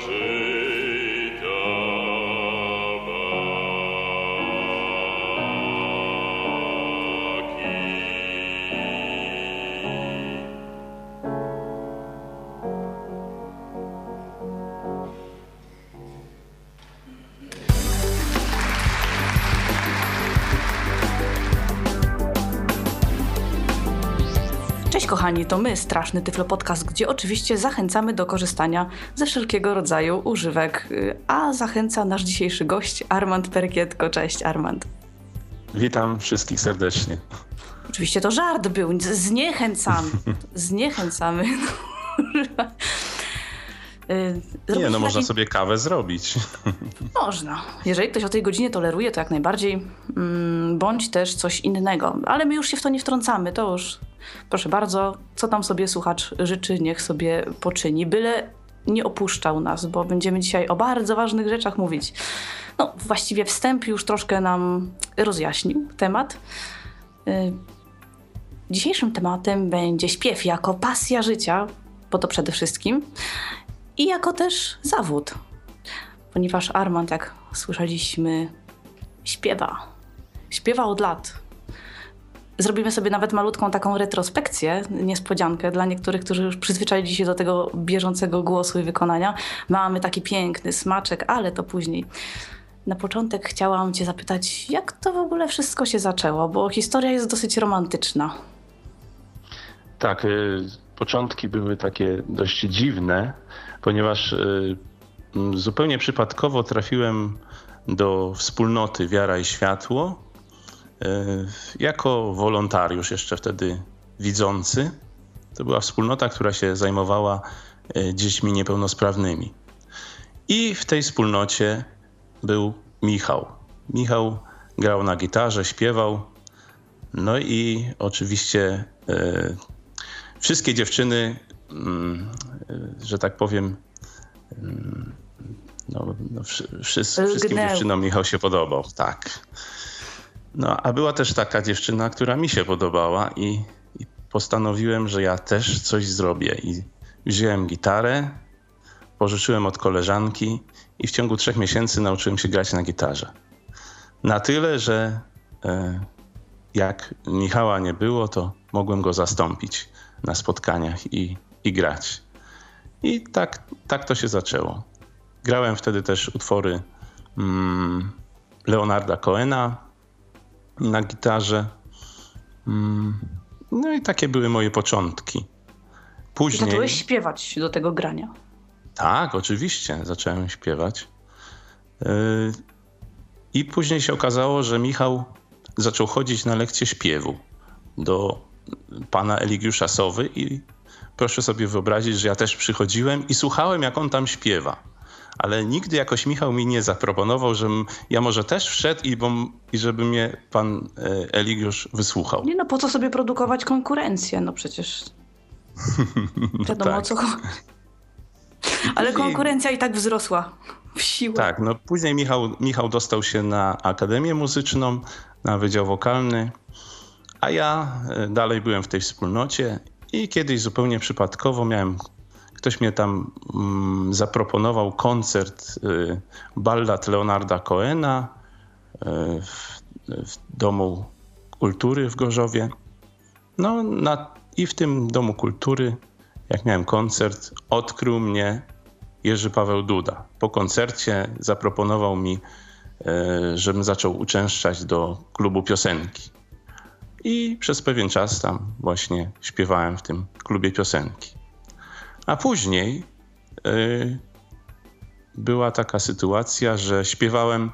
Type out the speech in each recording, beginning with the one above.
是 kochani, to my, Straszny Tyflo Podcast, gdzie oczywiście zachęcamy do korzystania ze wszelkiego rodzaju używek, a zachęca nasz dzisiejszy gość Armand Perkietko. Cześć Armand. Witam wszystkich serdecznie. Oczywiście to żart był, z- zniechęcamy, zniechęcamy. Nie, no można taki- sobie kawę zrobić. Można. Jeżeli ktoś o tej godzinie toleruje, to jak najbardziej. Mm, bądź też coś innego. Ale my już się w to nie wtrącamy. To już, proszę bardzo, co tam sobie słuchacz życzy, niech sobie poczyni. Byle nie opuszczał nas, bo będziemy dzisiaj o bardzo ważnych rzeczach mówić. No, właściwie wstęp już troszkę nam rozjaśnił temat. Y, Dzisiejszym tematem będzie śpiew jako pasja życia, bo to przede wszystkim, i jako też zawód ponieważ Armand, jak słyszeliśmy, śpiewa. Śpiewa od lat. Zrobimy sobie nawet malutką taką retrospekcję, niespodziankę dla niektórych, którzy już przyzwyczaili się do tego bieżącego głosu i wykonania. Mamy taki piękny smaczek, ale to później. Na początek chciałam Cię zapytać, jak to w ogóle wszystko się zaczęło, bo historia jest dosyć romantyczna. Tak, y, początki były takie dość dziwne, ponieważ y, zupełnie przypadkowo trafiłem do wspólnoty Wiara i Światło jako wolontariusz, jeszcze wtedy widzący. To była wspólnota, która się zajmowała e, dziećmi niepełnosprawnymi. I w tej wspólnocie był Michał. Michał grał na gitarze, śpiewał. No i oczywiście e, wszystkie dziewczyny, e, że tak powiem, mm, no, no, wszy, wszystkim dziewczynom Michał się podobał, tak. No, a była też taka dziewczyna, która mi się podobała i, i postanowiłem, że ja też coś zrobię. I wziąłem gitarę, pożyczyłem od koleżanki i w ciągu trzech miesięcy nauczyłem się grać na gitarze. Na tyle, że e, jak Michała nie było, to mogłem go zastąpić na spotkaniach i, i grać. I tak, tak to się zaczęło. Grałem wtedy też utwory mm, Leonarda Cohena na gitarze. Mm, no i takie były moje początki. I Później. zacząłeś śpiewać do tego grania. Tak, oczywiście, zacząłem śpiewać. Yy, I później się okazało, że Michał zaczął chodzić na lekcje śpiewu do pana Eligiusza Sowy i proszę sobie wyobrazić, że ja też przychodziłem i słuchałem, jak on tam śpiewa. Ale nigdy jakoś Michał mi nie zaproponował, żebym ja może też wszedł i, bom, i żeby mnie pan e, Eligiusz wysłuchał. Nie no, po co sobie produkować konkurencję? No przecież wiadomo o tak. co chodzi. Ale konkurencja i tak wzrosła w siłę. Tak, no później Michał, Michał dostał się na Akademię Muzyczną, na Wydział Wokalny, a ja e, dalej byłem w tej wspólnocie i kiedyś zupełnie przypadkowo miałem, ktoś mnie tam mm, zaproponował koncert y, ballad Leonarda Cohena y, w, w Domu Kultury w Gorzowie. No na, i w tym Domu Kultury, jak miałem koncert, odkrył mnie Jerzy Paweł Duda. Po koncercie zaproponował mi, e, żebym zaczął uczęszczać do klubu piosenki. I przez pewien czas tam właśnie śpiewałem w tym klubie piosenki. A później e, była taka sytuacja, że śpiewałem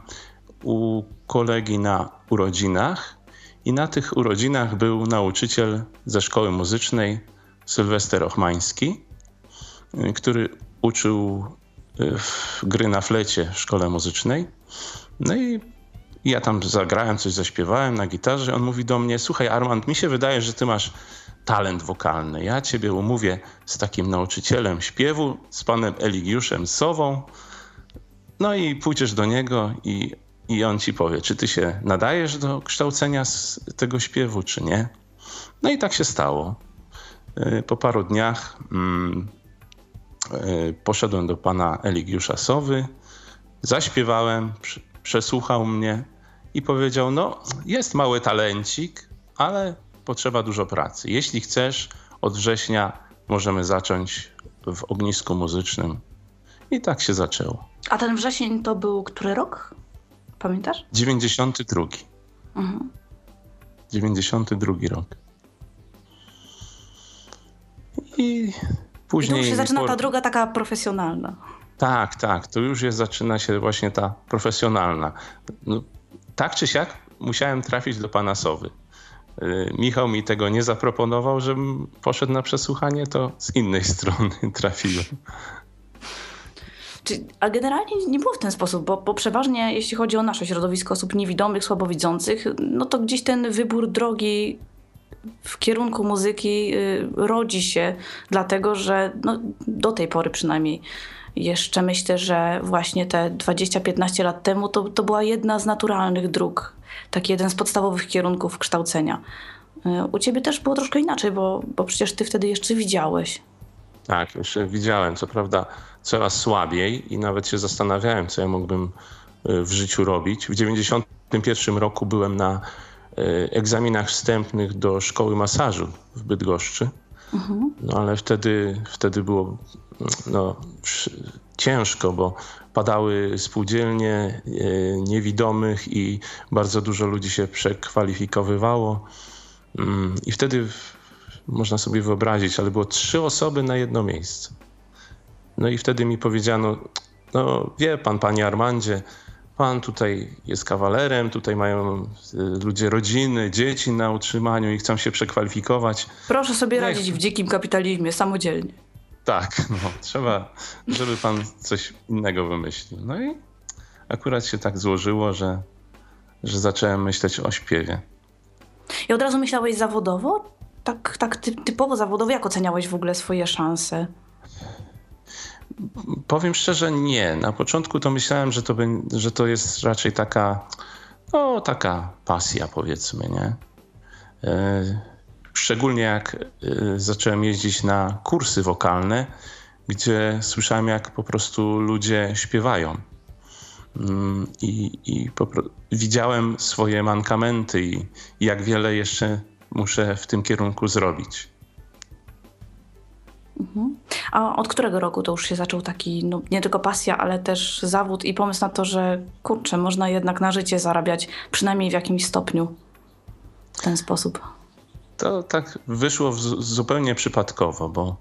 u kolegi na urodzinach i na tych urodzinach był nauczyciel ze szkoły muzycznej Sylwester Ochmański, y, który uczył y, gry na flecie w szkole muzycznej. No i ja tam zagrałem, coś zaśpiewałem na gitarze. On mówi do mnie: Słuchaj, Armand, mi się wydaje, że ty masz talent wokalny. Ja ciebie umówię z takim nauczycielem śpiewu, z panem Eligiuszem Sową. No i pójdziesz do niego i, i on ci powie, czy ty się nadajesz do kształcenia z tego śpiewu, czy nie. No i tak się stało. Y, Po paru dniach mm, y, poszedłem do pana Eligiusza Sowy, zaśpiewałem, przesłuchał mnie i powiedział: No, jest mały talencik, ale potrzeba dużo pracy. Jeśli chcesz, od września możemy zacząć w ognisku muzycznym. I tak się zaczęło. A ten wrzesień to był który rok? Pamiętasz? 92. Mhm. 92 rok. I I później. tu już się zaczyna ta droga taka profesjonalna. Tak, tak. To już jest, zaczyna się właśnie ta profesjonalna. No, tak czy siak musiałem trafić do pana Sowy. Y, Michał mi tego nie zaproponował, żebym poszedł na przesłuchanie, to z innej strony trafiłem. A generalnie nie było w ten sposób, bo, bo przeważnie jeśli chodzi o nasze środowisko osób niewidomych, słabowidzących, no to gdzieś ten wybór drogi w kierunku muzyki y, rodzi się, dlatego że no, do tej pory przynajmniej jeszcze myślę, że właśnie te 20-15 lat temu to, to była jedna z naturalnych dróg, taki jeden z podstawowych kierunków kształcenia. Y, U ciebie też było troszkę inaczej, bo, bo przecież ty wtedy jeszcze widziałeś. Tak, jeszcze widziałem, co prawda coraz słabiej i nawet się zastanawiałem, co ja mógłbym y, w życiu robić. W 91 roku byłem na y, egzaminach wstępnych do szkoły masażu w Bydgoszczy. No ale wtedy, wtedy było no, ciężko, bo padały spółdzielnie y, niewidomych i bardzo dużo ludzi się przekwalifikowywało. Mm, I wtedy można sobie wyobrazić, ale było trzy osoby na jedno miejsce. No i wtedy mi powiedziano, no wie pan, panie Armandzie, pan tutaj jest kawalerem, tutaj mają y, ludzie rodziny, dzieci na utrzymaniu i chcą się przekwalifikować. Proszę sobie Niech- radzić w dzikim kapitalizmie samodzielnie. Tak, no, trzeba, żeby pan coś innego wymyślił. No i akurat się tak złożyło, że, że zacząłem myśleć o śpiewie. I od razu myślałeś zawodowo? Tak, tak ty, typowo zawodowo? Jak oceniałeś w ogóle swoje szanse? Powiem szczerze, nie. Na początku to myślałem, że to, bę- że to jest raczej taka, no, taka pasja, powiedzmy, nie? E, Szczególnie jak e, zacząłem jeździć na kursy wokalne, gdzie słyszałem, jak po prostu ludzie śpiewają. Mm, I, i widziałem swoje mankamenty i, i jak wiele jeszcze muszę w tym kierunku zrobić. A od którego roku to już się zaczął taki, no nie tylko pasja, ale też zawód i pomysł na to, że kurczę, można jednak na życie zarabiać, przynajmniej w jakimś stopniu w ten sposób. To tak wyszło w, zupełnie przypadkowo, bo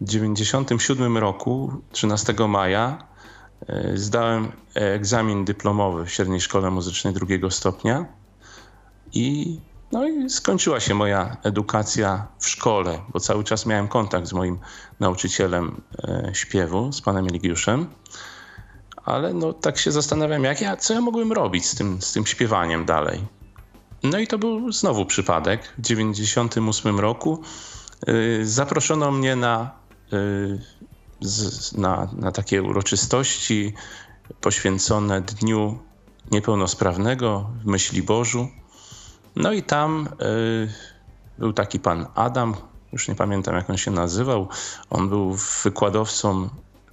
w 97 roku, 13 maja, e, zdałem egzamin dyplomowy w Średniej Szkole Muzycznej drugiego stopnia i, no i skończyła się moja edukacja w szkole, bo cały czas miałem kontakt z moim nauczycielem e, śpiewu, z panem Eligiuszem. Ale no, tak się zastanawiam, jak ja, co ja mogłem robić z tym, z tym śpiewaniem dalej. No i to był znowu przypadek. W 1998 roku y, zaproszono mnie na, y, na, na takie uroczystości poświęcone Dniu Niepełnosprawnego w Myśliborzu. No i tam y, był taki pan Adam, już nie pamiętam jak on się nazywał. On był wykładowcą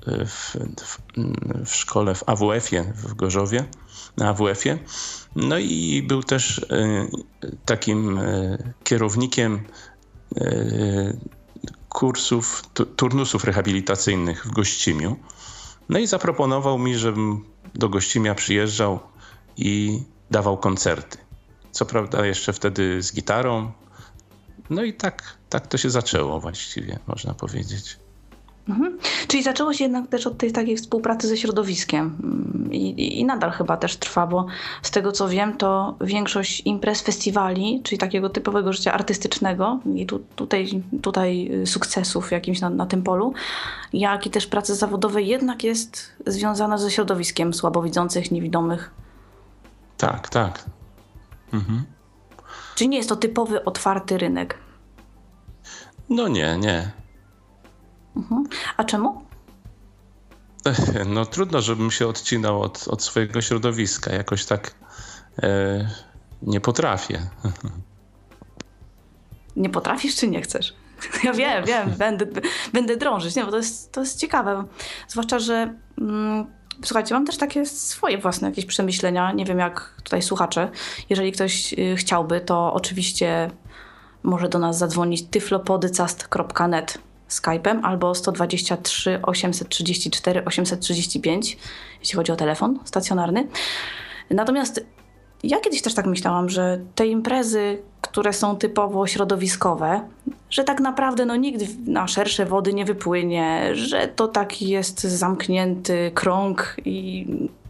w, w, w szkole w AWF-ie w Gorzowie, na AWF-ie. No i był też y, takim y, kierownikiem y, kursów, tu- turnusów rehabilitacyjnych w Gościmiu. No i zaproponował mi, żebym do Gościmia przyjeżdżał i dawał koncerty. Co prawda jeszcze wtedy z gitarą. No i tak, tak to się zaczęło właściwie, można powiedzieć. Czyli zaczęło się jednak też od tej takiej współpracy ze środowiskiem Mm, I, i, i nadal chyba też trwa, bo z tego co wiem, to większość imprez, festiwali, czyli takiego typowego życia artystycznego i tu, tutaj, tutaj y, sukcesów jakimś na, na tym polu, jak i też pracy zawodowej jednak jest związana ze środowiskiem słabowidzących, niewidomych. Tak, tak. Czyli nie jest to typowy, otwarty rynek. No nie, nie. A czemu? No trudno, żebym się odcinał od, od swojego środowiska. Jakoś tak e, nie potrafię. Nie potrafisz czy nie chcesz? Ja wiem, wiem, będę, będę drążyć, nie, bo to jest, to jest ciekawe. Zwłaszcza, że mm, słuchajcie, mam też takie swoje własne jakieś przemyślenia. Nie wiem, jak tutaj słuchacze. Jeżeli ktoś y, chciałby, to oczywiście może do nas zadzwonić tyflopodycast.net Skype'em albo 123 834 835, jeśli chodzi o telefon stacjonarny. Natomiast ja kiedyś też tak myślałam, że te imprezy, które są typowo środowiskowe, że tak naprawdę no, nikt na szersze wody nie wypłynie, że to taki jest zamknięty krąg i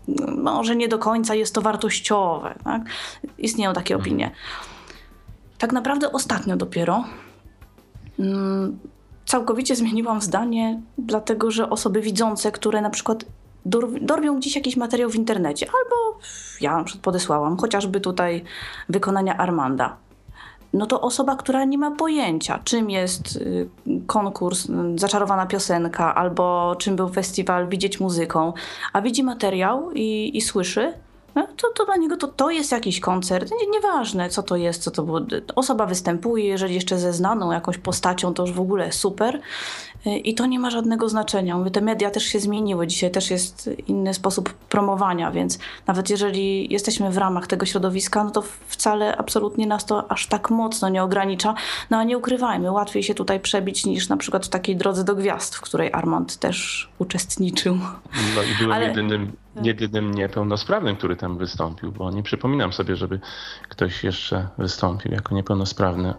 no, może nie do końca jest to wartościowe. Tak? Istnieją takie opinie. Tak naprawdę ostatnio dopiero mm, całkowicie zmieniłam zdanie, dlatego że osoby widzące, które na przykład dor- dorwią gdzieś jakiś materiał w internecie, albo ja na przykład podesłałam, chociażby tutaj wykonania Armanda. No to osoba, która nie ma pojęcia, czym jest y, konkurs, y, zaczarowana piosenka, albo czym był festiwal Widzieć muzyką, a widzi materiał i, i słyszy, no, to, to dla niego to, to jest jakiś koncert. Nie, nieważne, co to jest, co to było. Osoba występuje, jeżeli jeszcze ze znaną jakąś postacią, to już w ogóle super. Y, I to nie ma żadnego znaczenia. Mówię, te media też się zmieniły. Dzisiaj też jest inny sposób promowania, więc nawet jeżeli jesteśmy w ramach tego środowiska, no to wcale absolutnie nas to aż tak mocno nie ogranicza. No a nie ukrywajmy, łatwiej się tutaj przebić niż na przykład w takiej drodze do gwiazd, w której Armand też uczestniczył. No i byłem Ale- jedynym, jedynym niepełnosprawnym, który tam wystąpił, bo nie przypominam sobie, żeby ktoś jeszcze wystąpił jako niepełnosprawny.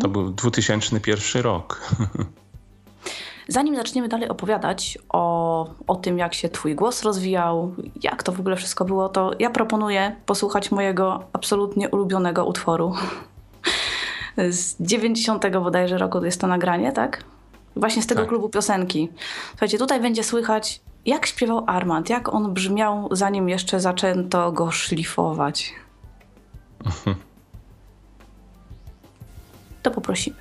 To był 2001 rok. Zanim zaczniemy dalej opowiadać o, o tym, jak się Twój głos rozwijał, jak to w ogóle wszystko było, to ja proponuję posłuchać mojego absolutnie ulubionego utworu. Z 90 bodajże roku jest to nagranie, tak? Właśnie z tego Tak. klubu piosenki. Słuchajcie, tutaj będzie słychać, jak śpiewał Armand, jak on brzmiał, zanim jeszcze zaczęto go szlifować. To poprosimy.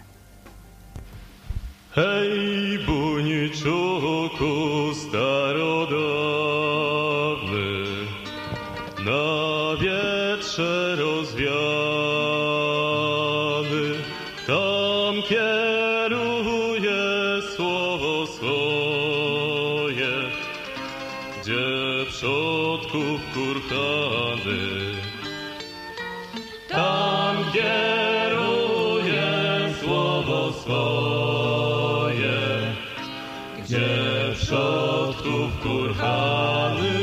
Hej, buniczuku starodawny, na wietrze rozwiany, przodków kurhany.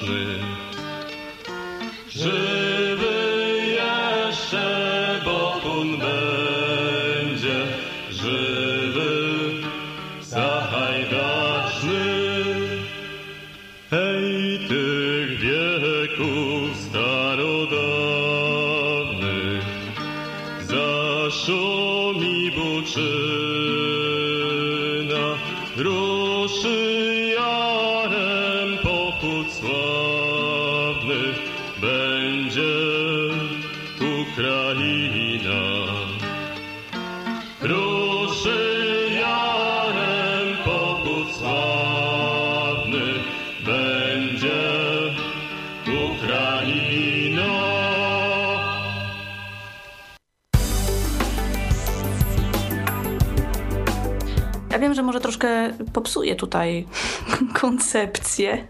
close popsuję tutaj koncepcję,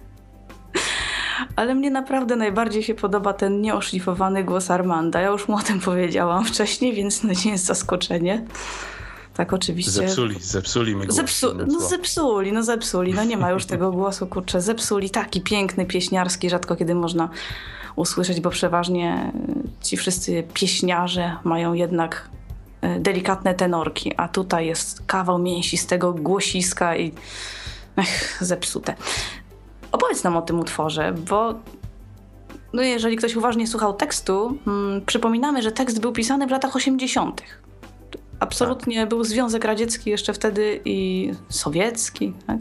ale mnie naprawdę najbardziej się podoba ten nieoszlifowany głos Armanda. Ja już mu o tym powiedziałam wcześniej, więc to nie jest zaskoczenie. Tak, oczywiście. Zepsuli, zepsuli mi głos. Zepsu, no zepsuli, no zepsuli. No nie ma już tego głosu, kurczę. Zepsuli, taki piękny, pieśniarski, rzadko kiedy można usłyszeć, bo przeważnie ci wszyscy pieśniarze mają jednak delikatne tenorki, a tutaj jest kawał mięsistego głosiska i ech, zepsute. Opowiedz nam o tym utworze, bo no jeżeli ktoś uważnie słuchał tekstu, mm, przypominamy, że tekst był pisany w latach 80. absolutnie był Związek Radziecki jeszcze wtedy i sowiecki. Tak?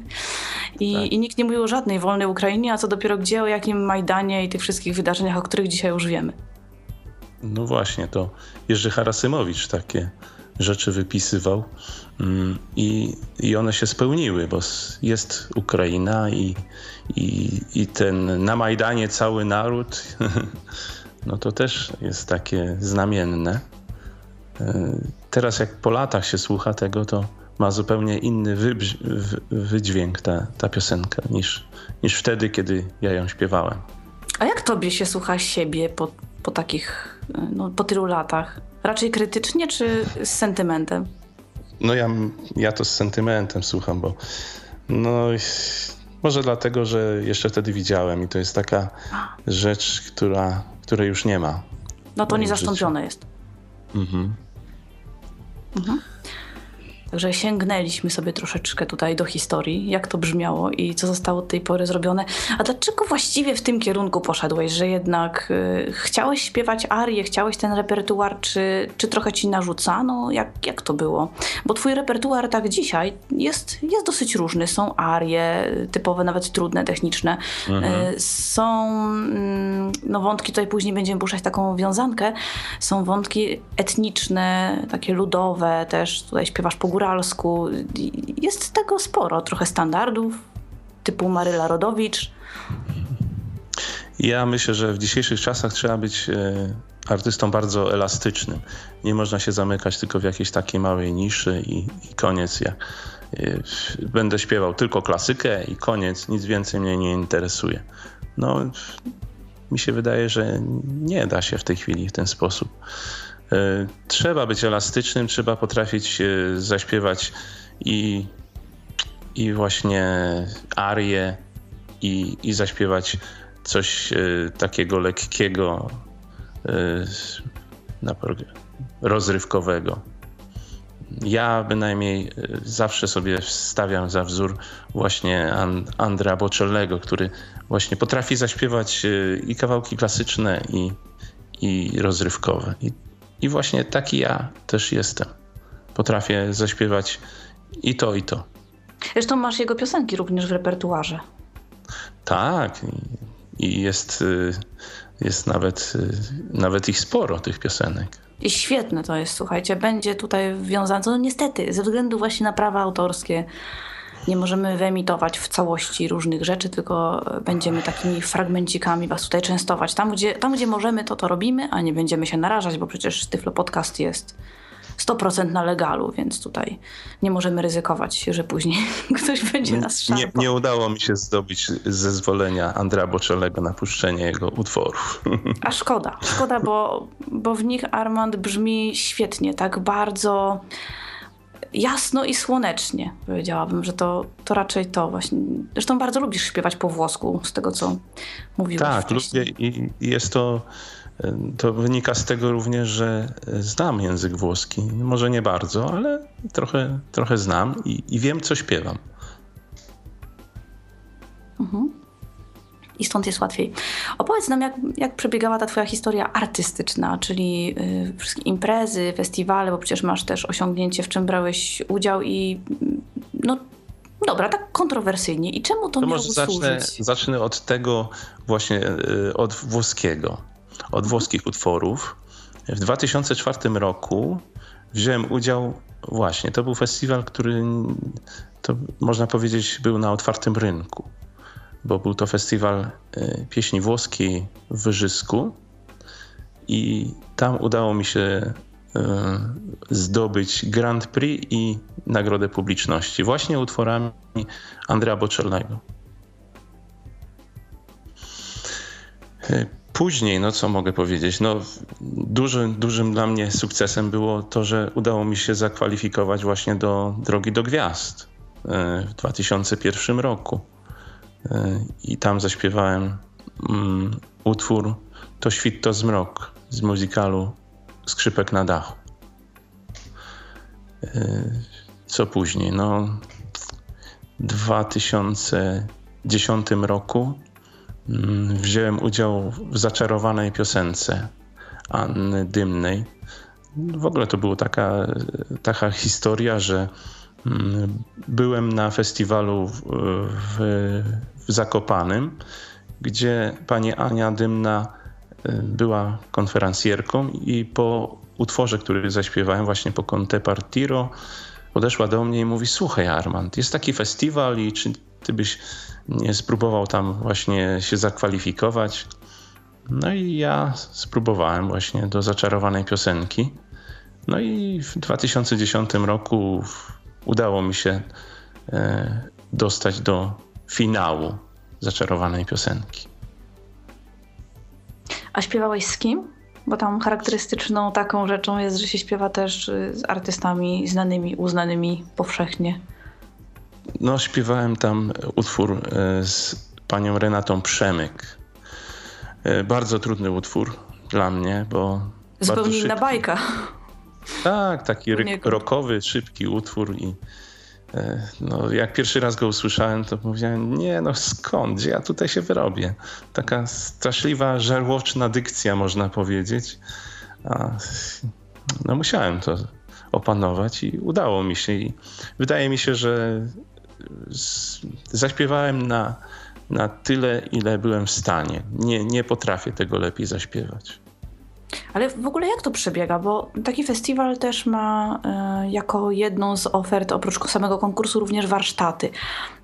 I, Tak. I nikt nie mówił o żadnej wolnej Ukrainie, a co dopiero gdzie, o jakim Majdanie i tych wszystkich wydarzeniach, o których dzisiaj już wiemy. No właśnie, to Jerzy Harasymowicz takie rzeczy wypisywał mm, i, i one się spełniły, bo jest Ukraina i, i, i ten na Majdanie cały naród, no to też jest takie znamienne. E, Teraz jak po latach się słucha tego, to ma zupełnie inny wydźwięk ta, ta piosenka niż, niż wtedy, kiedy ja ją śpiewałem. A jak tobie się słucha siebie po, po takich, y, no, po tylu latach? Raczej krytycznie czy z sentymentem? No ja, ja to z sentymentem słucham, bo no może dlatego, że jeszcze wtedy widziałem i to jest taka rzecz, która, której już nie ma. No to niezastąpione jest. Mhm. Także sięgnęliśmy sobie troszeczkę tutaj do historii, jak to brzmiało i co zostało od tej pory zrobione. A dlaczego właściwie w tym kierunku poszedłeś, że jednak y, chciałeś śpiewać arię, chciałeś ten repertuar, czy, czy trochę ci narzucano? Jak, jak to było? Bo twój repertuar tak dzisiaj jest, jest dosyć różny. Są arie, y, typowe, nawet trudne, techniczne. Y, Są mm, no, wątki, tutaj później będziemy puszczać taką wiązankę, są wątki etniczne, takie ludowe też, tutaj śpiewasz po góralsku. Jest tego sporo, trochę standardów, typu Maryla Rodowicz. Ja myślę, że w dzisiejszych czasach trzeba być e, artystą bardzo elastycznym. Nie można się zamykać tylko w jakiejś takiej małej niszy i, i koniec. Ja e, będę śpiewał tylko klasykę i koniec, nic więcej mnie nie interesuje. No, mi się wydaje, że nie da się w tej chwili w ten sposób. E, Trzeba być elastycznym, trzeba potrafić e, zaśpiewać i, i właśnie arię, i, i zaśpiewać coś e, takiego lekkiego, rozrywkowego. Ja bynajmniej zawsze sobie stawiam za wzór właśnie An- Andrea Bocelnego, który właśnie potrafi zaśpiewać i kawałki klasyczne, i, i rozrywkowe. I, I właśnie taki ja też jestem. Potrafię zaśpiewać i to, i to. Zresztą masz jego piosenki również w repertuarze. Tak, i, jest, y, jest nawet, y, nawet ich sporo, tych piosenek. I świetne to jest, słuchajcie, będzie tutaj wiązane, no niestety, ze względu właśnie na prawa autorskie nie możemy wyemitować w całości różnych rzeczy, tylko będziemy takimi fragmencikami was tutaj częstować. Tam gdzie, tam, gdzie możemy, to to robimy, a nie będziemy się narażać, bo przecież Tyflo Podcast jest 100% na legalu, więc tutaj nie możemy ryzykować, że później ktoś będzie nas Nie, szarpał. nie udało mi się zdobyć zezwolenia Andrea Bocelego na puszczenie jego utworów. A szkoda, szkoda, bo, bo w nich Armand brzmi świetnie, tak bardzo jasno i słonecznie. Powiedziałabym, że to, to raczej to właśnie. Zresztą bardzo lubisz śpiewać po włosku, z tego co mówiłeś tak, wcześniej. lubię i jest to, to wynika z tego również, że znam język włoski. Może nie bardzo, ale trochę, trochę znam i, i wiem, co śpiewam. I stąd jest łatwiej. Opowiedz nam, jak, jak przebiegała ta twoja historia artystyczna, czyli y, wszystkie imprezy, festiwale, bo przecież masz też osiągnięcie, w czym brałeś udział i mm, no dobra, tak kontrowersyjnie. I czemu to, To miało zacznę, służyć? zacznę od tego właśnie, y, od włoskiego, od włoskich utworów. W 2004 roku wziąłem udział właśnie, to był festiwal, który to można powiedzieć był na otwartym rynku, bo był to festiwal y, pieśni włoskiej w Wyżysku i tam udało mi się y, zdobyć Grand Prix i Nagrodę Publiczności właśnie utworami Andrea Bocelnego. Y, Później, no co mogę powiedzieć, no dużym, dużym dla mnie sukcesem było to, że udało mi się zakwalifikować właśnie do Drogi do Gwiazd w 2001 roku. Y, I tam zaśpiewałem mm, utwór To świt, to zmrok z muzykalu Skrzypek na dachu. Y, Co później? No, w 2010 roku mm, wziąłem udział w zaczarowanej piosence Anny Dymnej w ogóle to była taka, taka historia, że byłem na festiwalu w, w, w Zakopanym, gdzie pani Ania Dymna y, była konferencjerką i po utworze, który zaśpiewałem właśnie po Conte Partiro, podeszła do mnie i mówi, słuchaj Armand, jest taki festiwal i czy ty byś nie spróbował tam właśnie się zakwalifikować? No i ja spróbowałem właśnie do zaczarowanej piosenki. No i w 2010 roku udało mi się e, dostać do finału zaczarowanej piosenki. A śpiewałeś z kim? Bo tam charakterystyczną taką rzeczą jest, że się śpiewa też y, z artystami znanymi, uznanymi powszechnie. No, śpiewałem tam utwór e, z panią Renatą Przemyk. E, bardzo trudny utwór dla mnie, bo. Zupełnie inna bajka. Tak, taki rockowy, szybki utwór i e, no, jak pierwszy raz go usłyszałem, to powiedziałem, nie no skąd, ja tutaj się wyrobię? Taka straszliwa, żarłoczna dykcja, można powiedzieć. A, no musiałem to opanować i udało mi się. I wydaje mi się, że zaśpiewałem na, na tyle, ile byłem w stanie. Nie, nie potrafię tego lepiej zaśpiewać. Ale w ogóle jak to przebiega? Bo taki festiwal też ma y, jako jedną z ofert, oprócz samego konkursu, również warsztaty.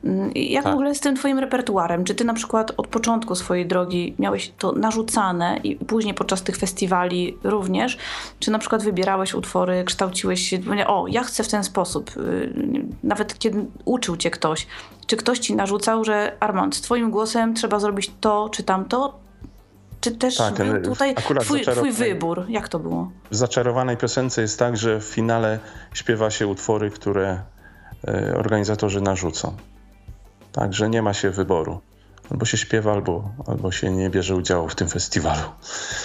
Y, jak tak. w ogóle z tym twoim repertuarem? Czy ty na przykład od początku swojej drogi miałeś to narzucane i później podczas tych festiwali również? Czy na przykład wybierałeś utwory, kształciłeś się, o, ja chcę w ten sposób. Y, nawet kiedy uczył cię ktoś, czy ktoś ci narzucał, że Armand, z twoim głosem trzeba zrobić to czy tamto, czy też tak, tutaj twój, twój, wybór? Jak to było? W zaczarowanej piosence jest tak, że w finale śpiewa się utwory, które e, organizatorzy narzucą. Także nie ma się wyboru. Albo się śpiewa, albo, albo się nie bierze udziału w tym festiwalu.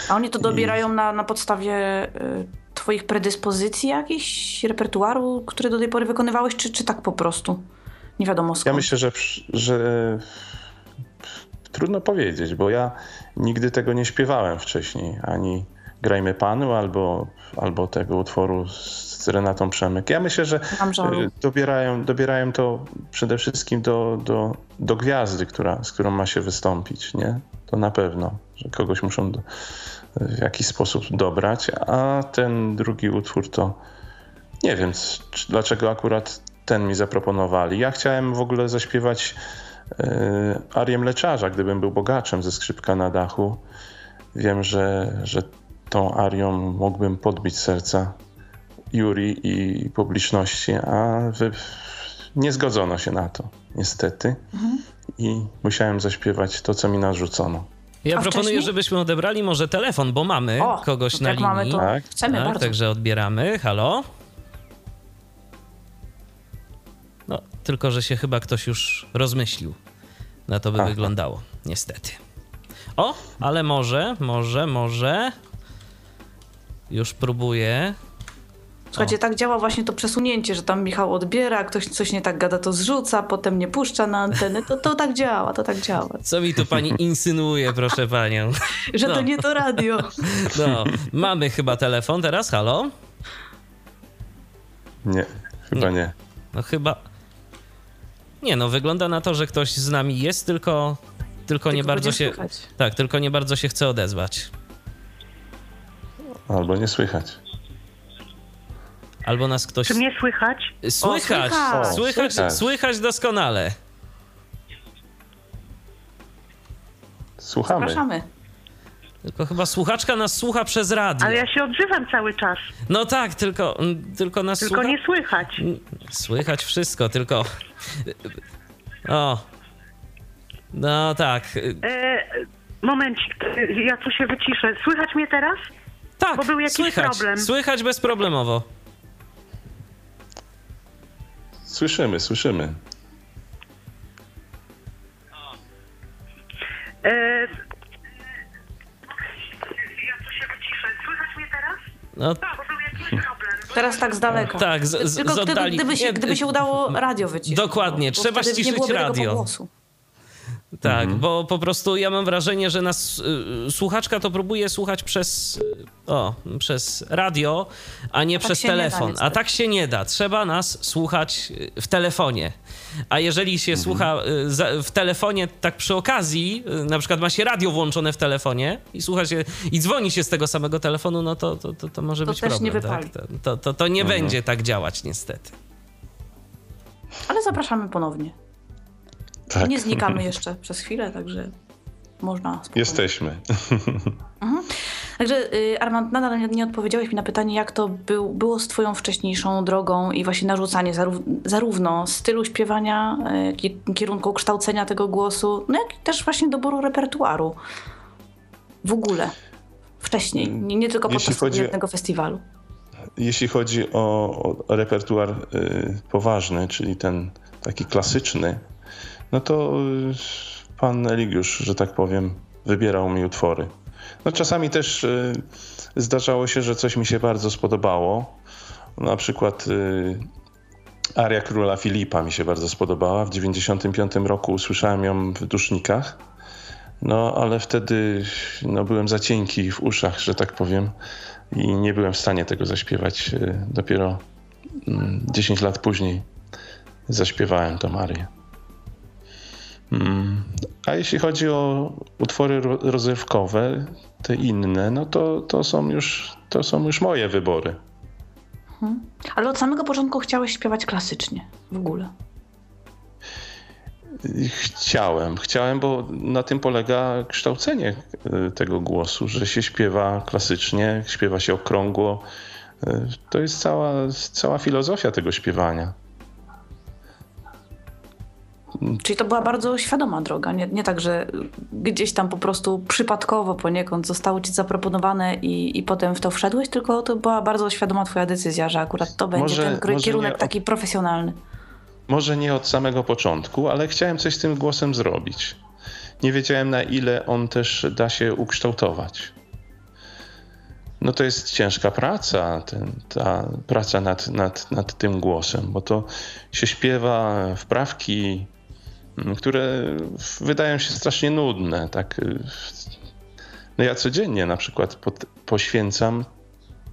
A oni to dobierają I... na, na podstawie y, twoich predyspozycji jakichś, repertuaru, który do tej pory wykonywałeś, czy, czy tak po prostu? Nie wiadomo skąd. Ja myślę, że, że Trudno powiedzieć, bo ja nigdy tego nie śpiewałem wcześniej, ani Grajmy Panu, albo, albo tego utworu z Renatą Przemyk. Ja myślę, że y, dobierają, dobierają to przede wszystkim do, do, do gwiazdy, która, z którą ma się wystąpić, nie? To na pewno, że kogoś muszą do, w jakiś sposób dobrać, a ten drugi utwór to nie wiem, dlaczego akurat ten mi zaproponowali. Ja chciałem w ogóle zaśpiewać E, arię mleczarza, gdybym był bogaczem ze skrzypka na dachu. Wiem, że, że tą arią mógłbym podbić serca Juri i publiczności, a wy... nie zgodzono się na to, niestety. Mhm. I musiałem zaśpiewać to, co mi narzucono. Ja a proponuję, wcześniej? żebyśmy odebrali może telefon, bo mamy o, kogoś na linii. Mamy, to tak. Chcemy tak, bardzo. Także odbieramy. Halo? Tylko że się chyba ktoś już rozmyślił. Na to by Aha. wyglądało, niestety. O, ale może, może, może. Już próbuję. Słuchajcie, o. tak działa właśnie to przesunięcie, że tam Michał odbiera, ktoś coś nie tak gada, to zrzuca, potem nie puszcza na antenę. To, to tak działa, to tak działa. Co mi tu pani insynuuje, proszę panią? że no. to nie to radio. No, mamy chyba telefon teraz, halo? Nie, chyba nie. nie. No chyba, nie, no wygląda na to, że ktoś z nami jest, tylko, tylko, tylko nie bardzo się. Słychać. Tak, tylko nie bardzo się chce odezwać. Albo nie słychać. Albo nas ktoś. Czy mnie słychać? Słychać, o, słychać. słychać, słychać, słychać doskonale. Słuchamy. Zapraszamy. Tylko chyba słuchaczka nas słucha przez radio. Ale ja się odzywam cały czas. No tak, tylko, tylko nas Tylko słucha... nie słychać. Słychać wszystko, tylko... O. No tak. E, momencik, ja tu się wyciszę. Słychać mnie teraz? Tak, Bo był jakiś słychać, problem. Słychać bezproblemowo. Słyszymy, słyszymy. E, No. Teraz tak z daleka. Tak, z, z, Tylko z gdyby, gdyby, się, gdyby się udało radio wyciszyć. Dokładnie, trzeba ściszyć radio. Tak, bo po prostu ja mam wrażenie, że nas y, słuchaczka to próbuje słuchać przez, o, przez radio, a nie przez się nie da, telefon. a tak się nie da. Trzeba nas słuchać y, w telefonie. A jeżeli się słucha y, za, w telefonie tak przy okazji, y, na przykład ma się radio włączone w telefonie i słucha się i dzwoni się z tego samego telefonu, no to, to, to, to może To być też nie problem. wypali. tak? To, to, to, to nie będzie tak działać niestety. Ale zapraszamy ponownie. Tak. Nie znikamy jeszcze przez chwilę, także można spokojnie. Jesteśmy. Także y, Armand, nadal nie, odpowiedziałeś mi na pytanie, jak to był, było z twoją wcześniejszą drogą i właśnie narzucanie zarów, zarówno stylu śpiewania, y, ki- kierunku kształcenia tego głosu, no jak i też właśnie doboru repertuaru. W ogóle. Wcześniej, nie, nie tylko podczas chodzi- jednego festiwalu. Jeśli chodzi o, o repertuar y, poważny, czyli ten taki klasyczny, no to y, pan Eligiusz, że tak powiem, wybierał mi utwory. No czasami też y, zdarzało się, że coś mi się bardzo spodobało. Na przykład y, Aria Króla Filipa mi się bardzo spodobała. W 95 roku usłyszałem ją w Dusznikach. No, ale wtedy no, byłem za cienki w uszach, że tak powiem, i nie byłem w stanie tego zaśpiewać. Dopiero mm, 10 lat później zaśpiewałem tą Marię. A jeśli chodzi o utwory ro- rozrywkowe, te inne, no to, to, są już, to są już moje wybory. Ale od samego początku chciałeś śpiewać klasycznie. W ogóle. Chciałem, chciałem, bo na tym polega kształcenie y, tego głosu, że się śpiewa klasycznie, śpiewa się okrągło. Y, To jest cała, cała filozofia tego śpiewania. Czyli to była bardzo świadoma droga. Nie, nie tak, że gdzieś tam po prostu przypadkowo poniekąd zostało ci zaproponowane i, i potem w to wszedłeś, tylko to była bardzo świadoma twoja decyzja, że akurat to będzie Może- ten kierunek nie o- taki profesjonalny. Może nie od samego początku, ale chciałem coś z tym głosem zrobić. Nie wiedziałem, na ile on też da się ukształtować. No to jest ciężka praca, ten, ta praca nad, nad, nad tym głosem, bo to się śpiewa wprawki, które wydają się strasznie nudne. Tak. No ja codziennie na przykład poświęcam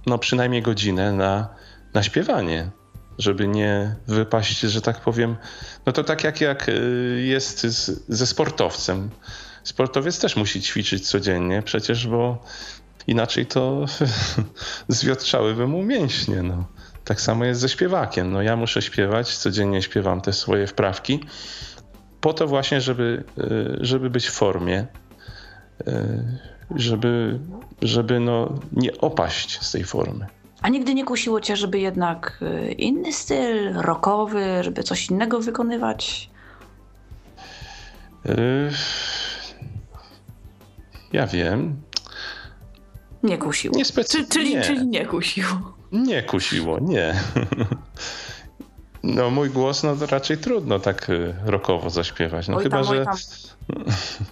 no przynajmniej godzinę na, na śpiewanie żeby nie wypaść, że tak powiem. No to tak jak, jak y, jest z, ze sportowcem. Sportowiec też musi ćwiczyć codziennie, przecież, bo inaczej to zwiotczałyby mu mięśnie. No. Tak samo jest ze śpiewakiem. No ja muszę śpiewać, codziennie śpiewam te swoje wprawki, po to właśnie, żeby, y, żeby być w formie, y, żeby, żeby no, nie opaść z tej formy. A nigdy nie kusiło cię, żeby jednak y, inny styl, rockowy, żeby coś innego wykonywać? Ja wiem. Nie kusiło. Nie specy- Czy, czyli, nie. czyli nie kusiło. Nie kusiło, nie. No mój głos, no to raczej trudno tak y, rockowo zaśpiewać. No Oj chyba, tam, że tam.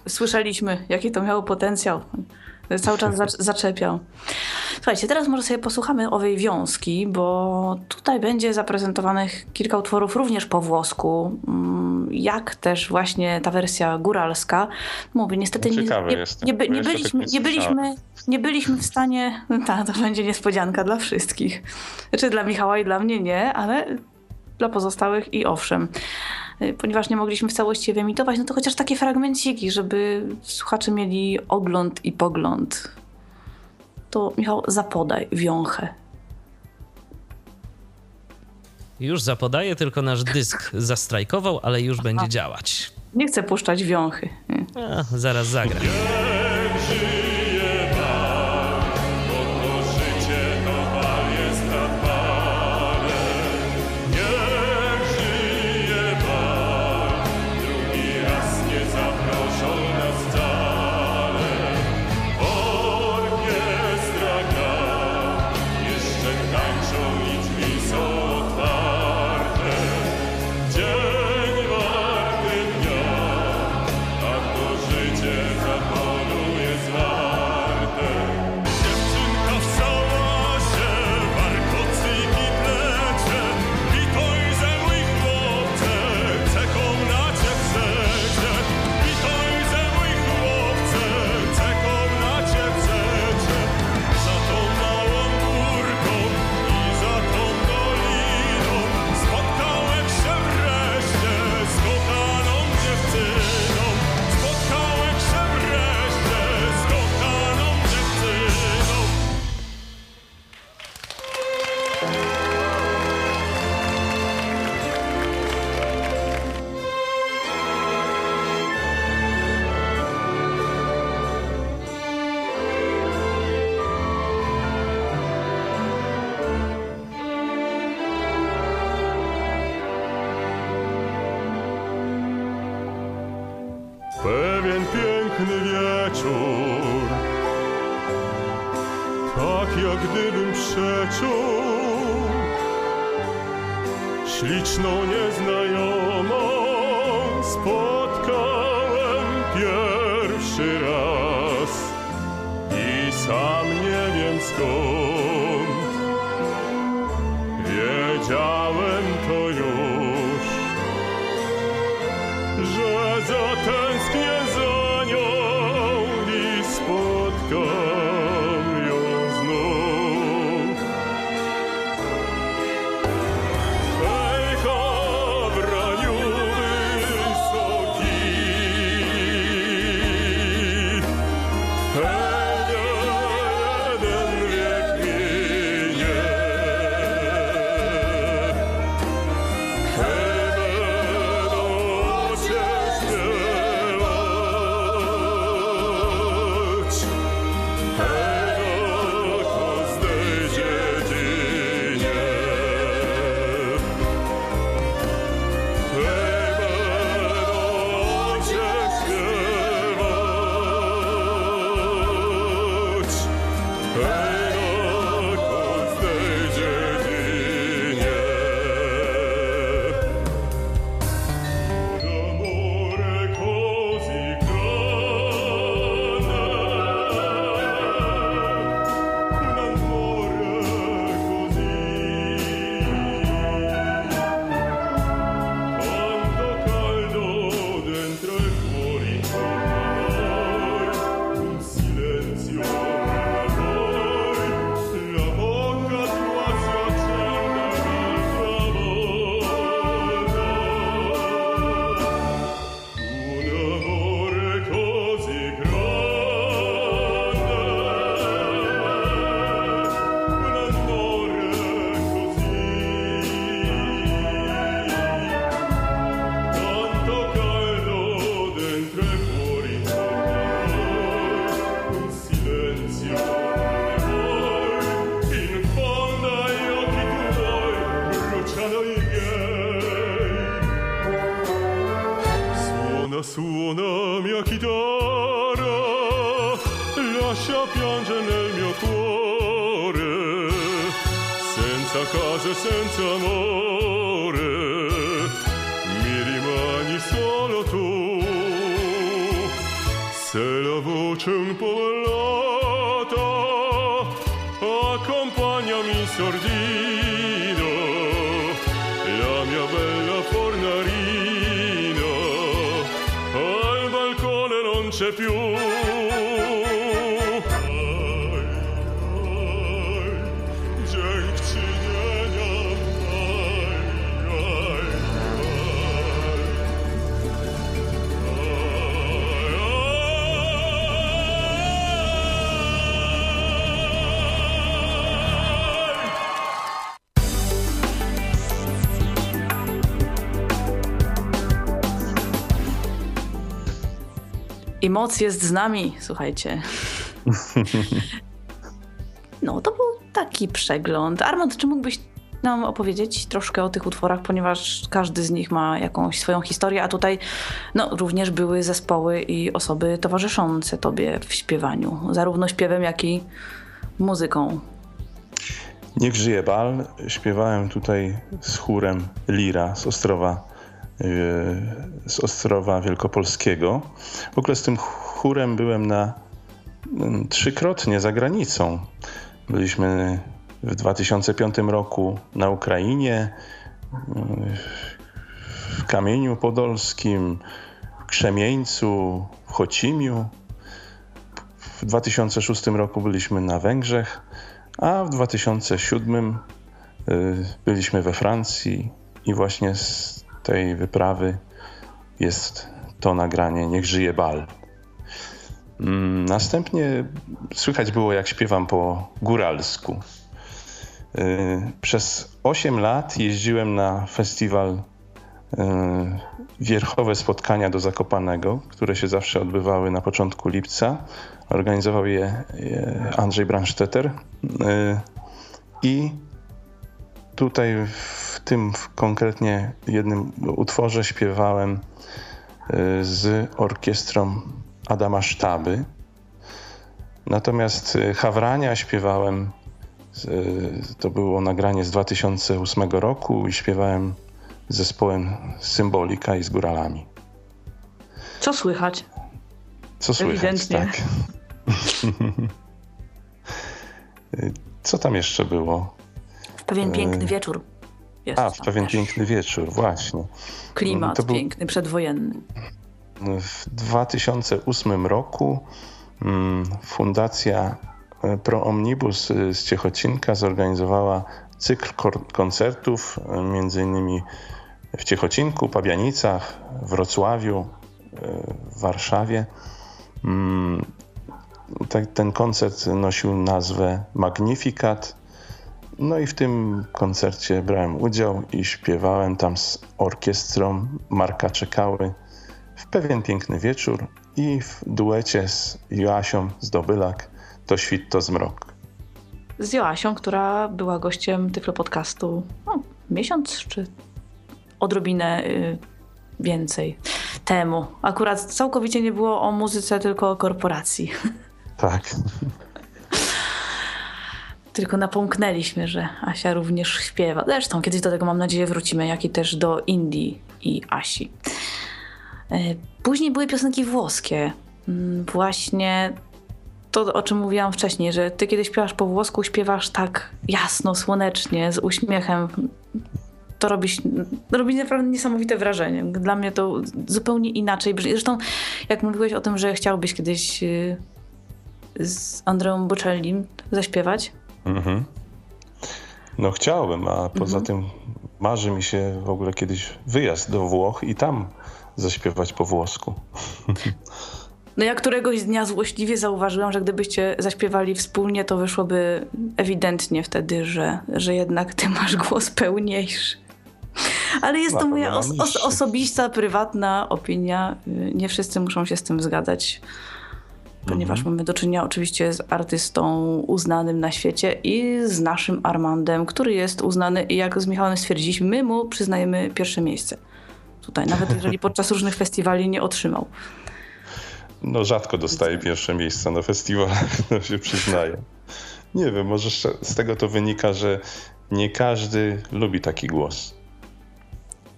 Słyszeliśmy, jaki to miało potencjał. Cały czas zacz- zaczepiał. Słuchajcie, teraz może sobie posłuchamy owej wiązki, bo tutaj będzie zaprezentowanych kilka utworów również po włosku, mm, jak też właśnie ta wersja góralska. Mówię, niestety nie, Ciekawy nie, nie, by- nie, jeszcze byliśmy, nie nie, byliśmy, nie byliśmy w stanie... Tak, to będzie niespodzianka dla wszystkich. Znaczy dla Michała i dla mnie nie, ale dla pozostałych i owszem. Y, Ponieważ nie mogliśmy w całości wyemitować, no to chociaż takie fragmenciki, żeby słuchacze mieli ogląd i pogląd. To Michał, zapodaj wiąchę. Już zapodaję, tylko nasz dysk zastrajkował, ale już będzie działać. Nie chcę puszczać wiąchy. A, zaraz zagra. No, no. C'è più. I moc jest z nami, słuchajcie. No, to był taki przegląd. Armand, czy mógłbyś nam opowiedzieć troszkę o tych utworach, ponieważ każdy z nich ma jakąś swoją historię, a tutaj no, również były zespoły i osoby towarzyszące tobie w śpiewaniu, zarówno śpiewem, jak i muzyką. Niech żyje bal. Śpiewałem tutaj z chórem Lira z Ostrowa, z Ostrowa Wielkopolskiego. W ogóle z tym chórem byłem na mm, trzykrotnie za granicą. Byliśmy w 2005 roku na Ukrainie, yy, w Kamieniu Podolskim, w Krzemieńcu, w Chocimiu. W 2006 roku byliśmy na Węgrzech, a w 2007 y, byliśmy we Francji i właśnie z tej wyprawy jest to nagranie Niech żyje bal. Mm, Następnie słychać było, jak śpiewam po góralsku. Przez 8 lat jeździłem na festiwal Wierchowe Spotkania do Zakopanego, które się zawsze odbywały na początku lipca. Organizował je Andrzej Branstetter. I tutaj w tym konkretnie jednym utworze śpiewałem z orkiestrą Adama Sztaby. Natomiast y, Hawrania śpiewałem, y, to było nagranie z 2008 roku i śpiewałem z zespołem Symbolika i z Góralami. Co słychać? Co słychać, Ewidentnie. tak. Co tam jeszcze było? W pewien piękny wieczór. Jest A, w pewien też. piękny wieczór, właśnie. Klimat był- piękny, przedwojenny. W 2008 roku mm, Fundacja e, Pro Omnibus e, z Ciechocinka zorganizowała cykl koncertów, e, między innymi w Ciechocinku, Pabianicach, Wrocławiu, e, w Warszawie. Mm, Ten koncert nosił nazwę Magnificat. No i w tym koncercie brałem udział i śpiewałem tam z orkiestrą Marka Czekały w pewien piękny wieczór i w duecie z Joasią Zdobylak To świt, to zmrok. Z Joasią, która była gościem Tyflo Podcastu no, miesiąc czy odrobinę y, więcej temu. Akurat całkowicie nie było o muzyce, tylko o korporacji. Tak. Tylko napomknęliśmy, że Asia również śpiewa. Zresztą kiedyś do tego mam nadzieję wrócimy, jak i też do Indii i Asi. E, Później były piosenki włoskie. Mm, Właśnie to, o czym mówiłam wcześniej, że ty kiedy śpiewasz po włosku, śpiewasz tak jasno, słonecznie, z uśmiechem. To robi, robi naprawdę niesamowite wrażenie. Dla mnie to zupełnie inaczej. Zresztą, jak mówiłeś o tym, że chciałbyś kiedyś y, z Andreą Bocellim zaśpiewać, Mhm. No chciałbym, a poza tym marzy mi się w ogóle kiedyś wyjazd do Włoch i tam zaśpiewać po włosku. No ja któregoś dnia złośliwie zauważyłam, że gdybyście zaśpiewali wspólnie, to wyszłoby ewidentnie wtedy, że, że jednak ty masz głos pełniejszy. Ale jest to moja os- osobista, prywatna opinia. Nie wszyscy muszą się z tym zgadzać, ponieważ mamy do czynienia oczywiście z artystą uznanym na świecie i z naszym Armandem, który jest uznany i jak z Michałem stwierdziliśmy, my mu przyznajemy pierwsze miejsce. Tutaj, nawet jeżeli podczas różnych festiwali nie otrzymał. No rzadko dostaję pierwsze miejsca na festiwalach, no się przyznaję. Nie wiem, może z tego to wynika, że nie każdy lubi taki głos.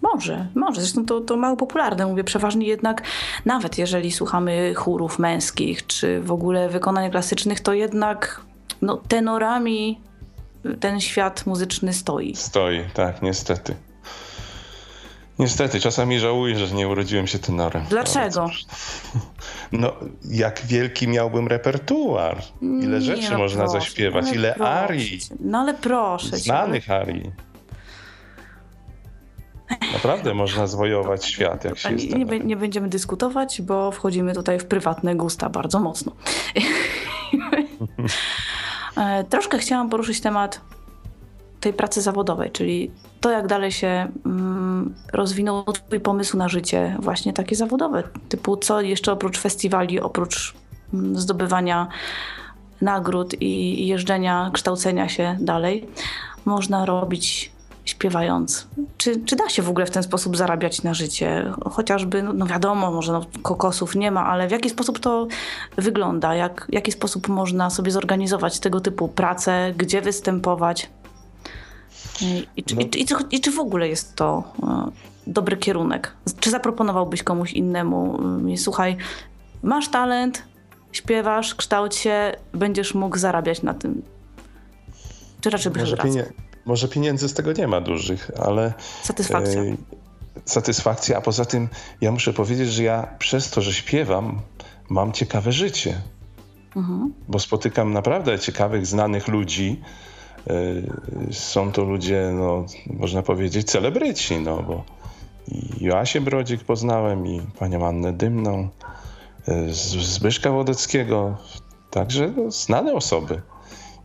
Może, może. Zresztą to, to mało popularne. Mówię przeważnie jednak, nawet jeżeli słuchamy chórów męskich, czy w ogóle wykonań klasycznych, to jednak no, tenorami ten świat muzyczny stoi. Stoi, tak, niestety. Niestety, czasami żałuję, że nie urodziłem się tenorem. Dlaczego? No, jak wielki miałbym repertuar. Ile Nie, rzeczy no można proszę, zaśpiewać, ile proszę arii. No ale proszę znanych arii. Naprawdę można zwojować świat, jak się jest nie, nie, będziemy dyskutować, bo wchodzimy tutaj w prywatne gusta bardzo mocno. E, Troszkę chciałam poruszyć temat tej pracy zawodowej, czyli to, jak dalej się mm, rozwinął twój pomysł na życie, właśnie takie zawodowe, typu co jeszcze oprócz festiwali, oprócz mm, zdobywania nagród i jeżdżenia, kształcenia się dalej, można robić śpiewając. Czy, czy da się w ogóle w ten sposób zarabiać na życie? Chociażby, no, no wiadomo, może no, kokosów nie ma, ale w jaki sposób to wygląda? Jak, w jaki sposób można sobie zorganizować tego typu pracę? Gdzie występować? I, i, czy- No. i, i, czy- w ogóle jest to e, dobry kierunek? Czy zaproponowałbyś komuś innemu? y, Słuchaj, masz talent, śpiewasz, kształć się, będziesz mógł zarabiać na tym. Czy raczej byś Może, wracał? pienie- może pieniędzy z tego nie ma dużych, ale Satysfakcja. e, satysfakcja, a poza tym ja muszę powiedzieć, że ja przez to, że śpiewam, mam ciekawe życie. Mhm. bo spotykam naprawdę ciekawych, znanych ludzi. Yy, Są to ludzie, no, można powiedzieć, celebryci, no, bo i Joasię Brodzik poznałem i panią Annę Dymną, Z- Zbyszka Wodeckiego, także no, znane osoby.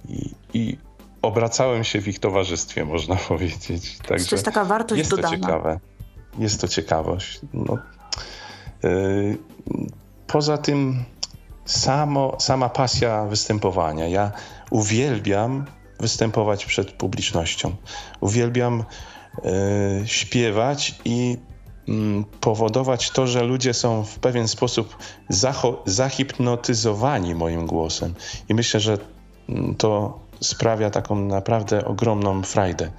I, I obracałem się w ich towarzystwie, można powiedzieć. Także to jest taka wartość jest dodana. To ciekawe. Jest to ciekawość. No, yy, poza tym samo, sama pasja występowania. Ja uwielbiam występować przed publicznością. Uwielbiam yy, śpiewać i mm, powodować to, że ludzie są w pewien sposób zahipnotyzowani moim głosem. I myślę, że mm, to sprawia taką naprawdę ogromną frajdę.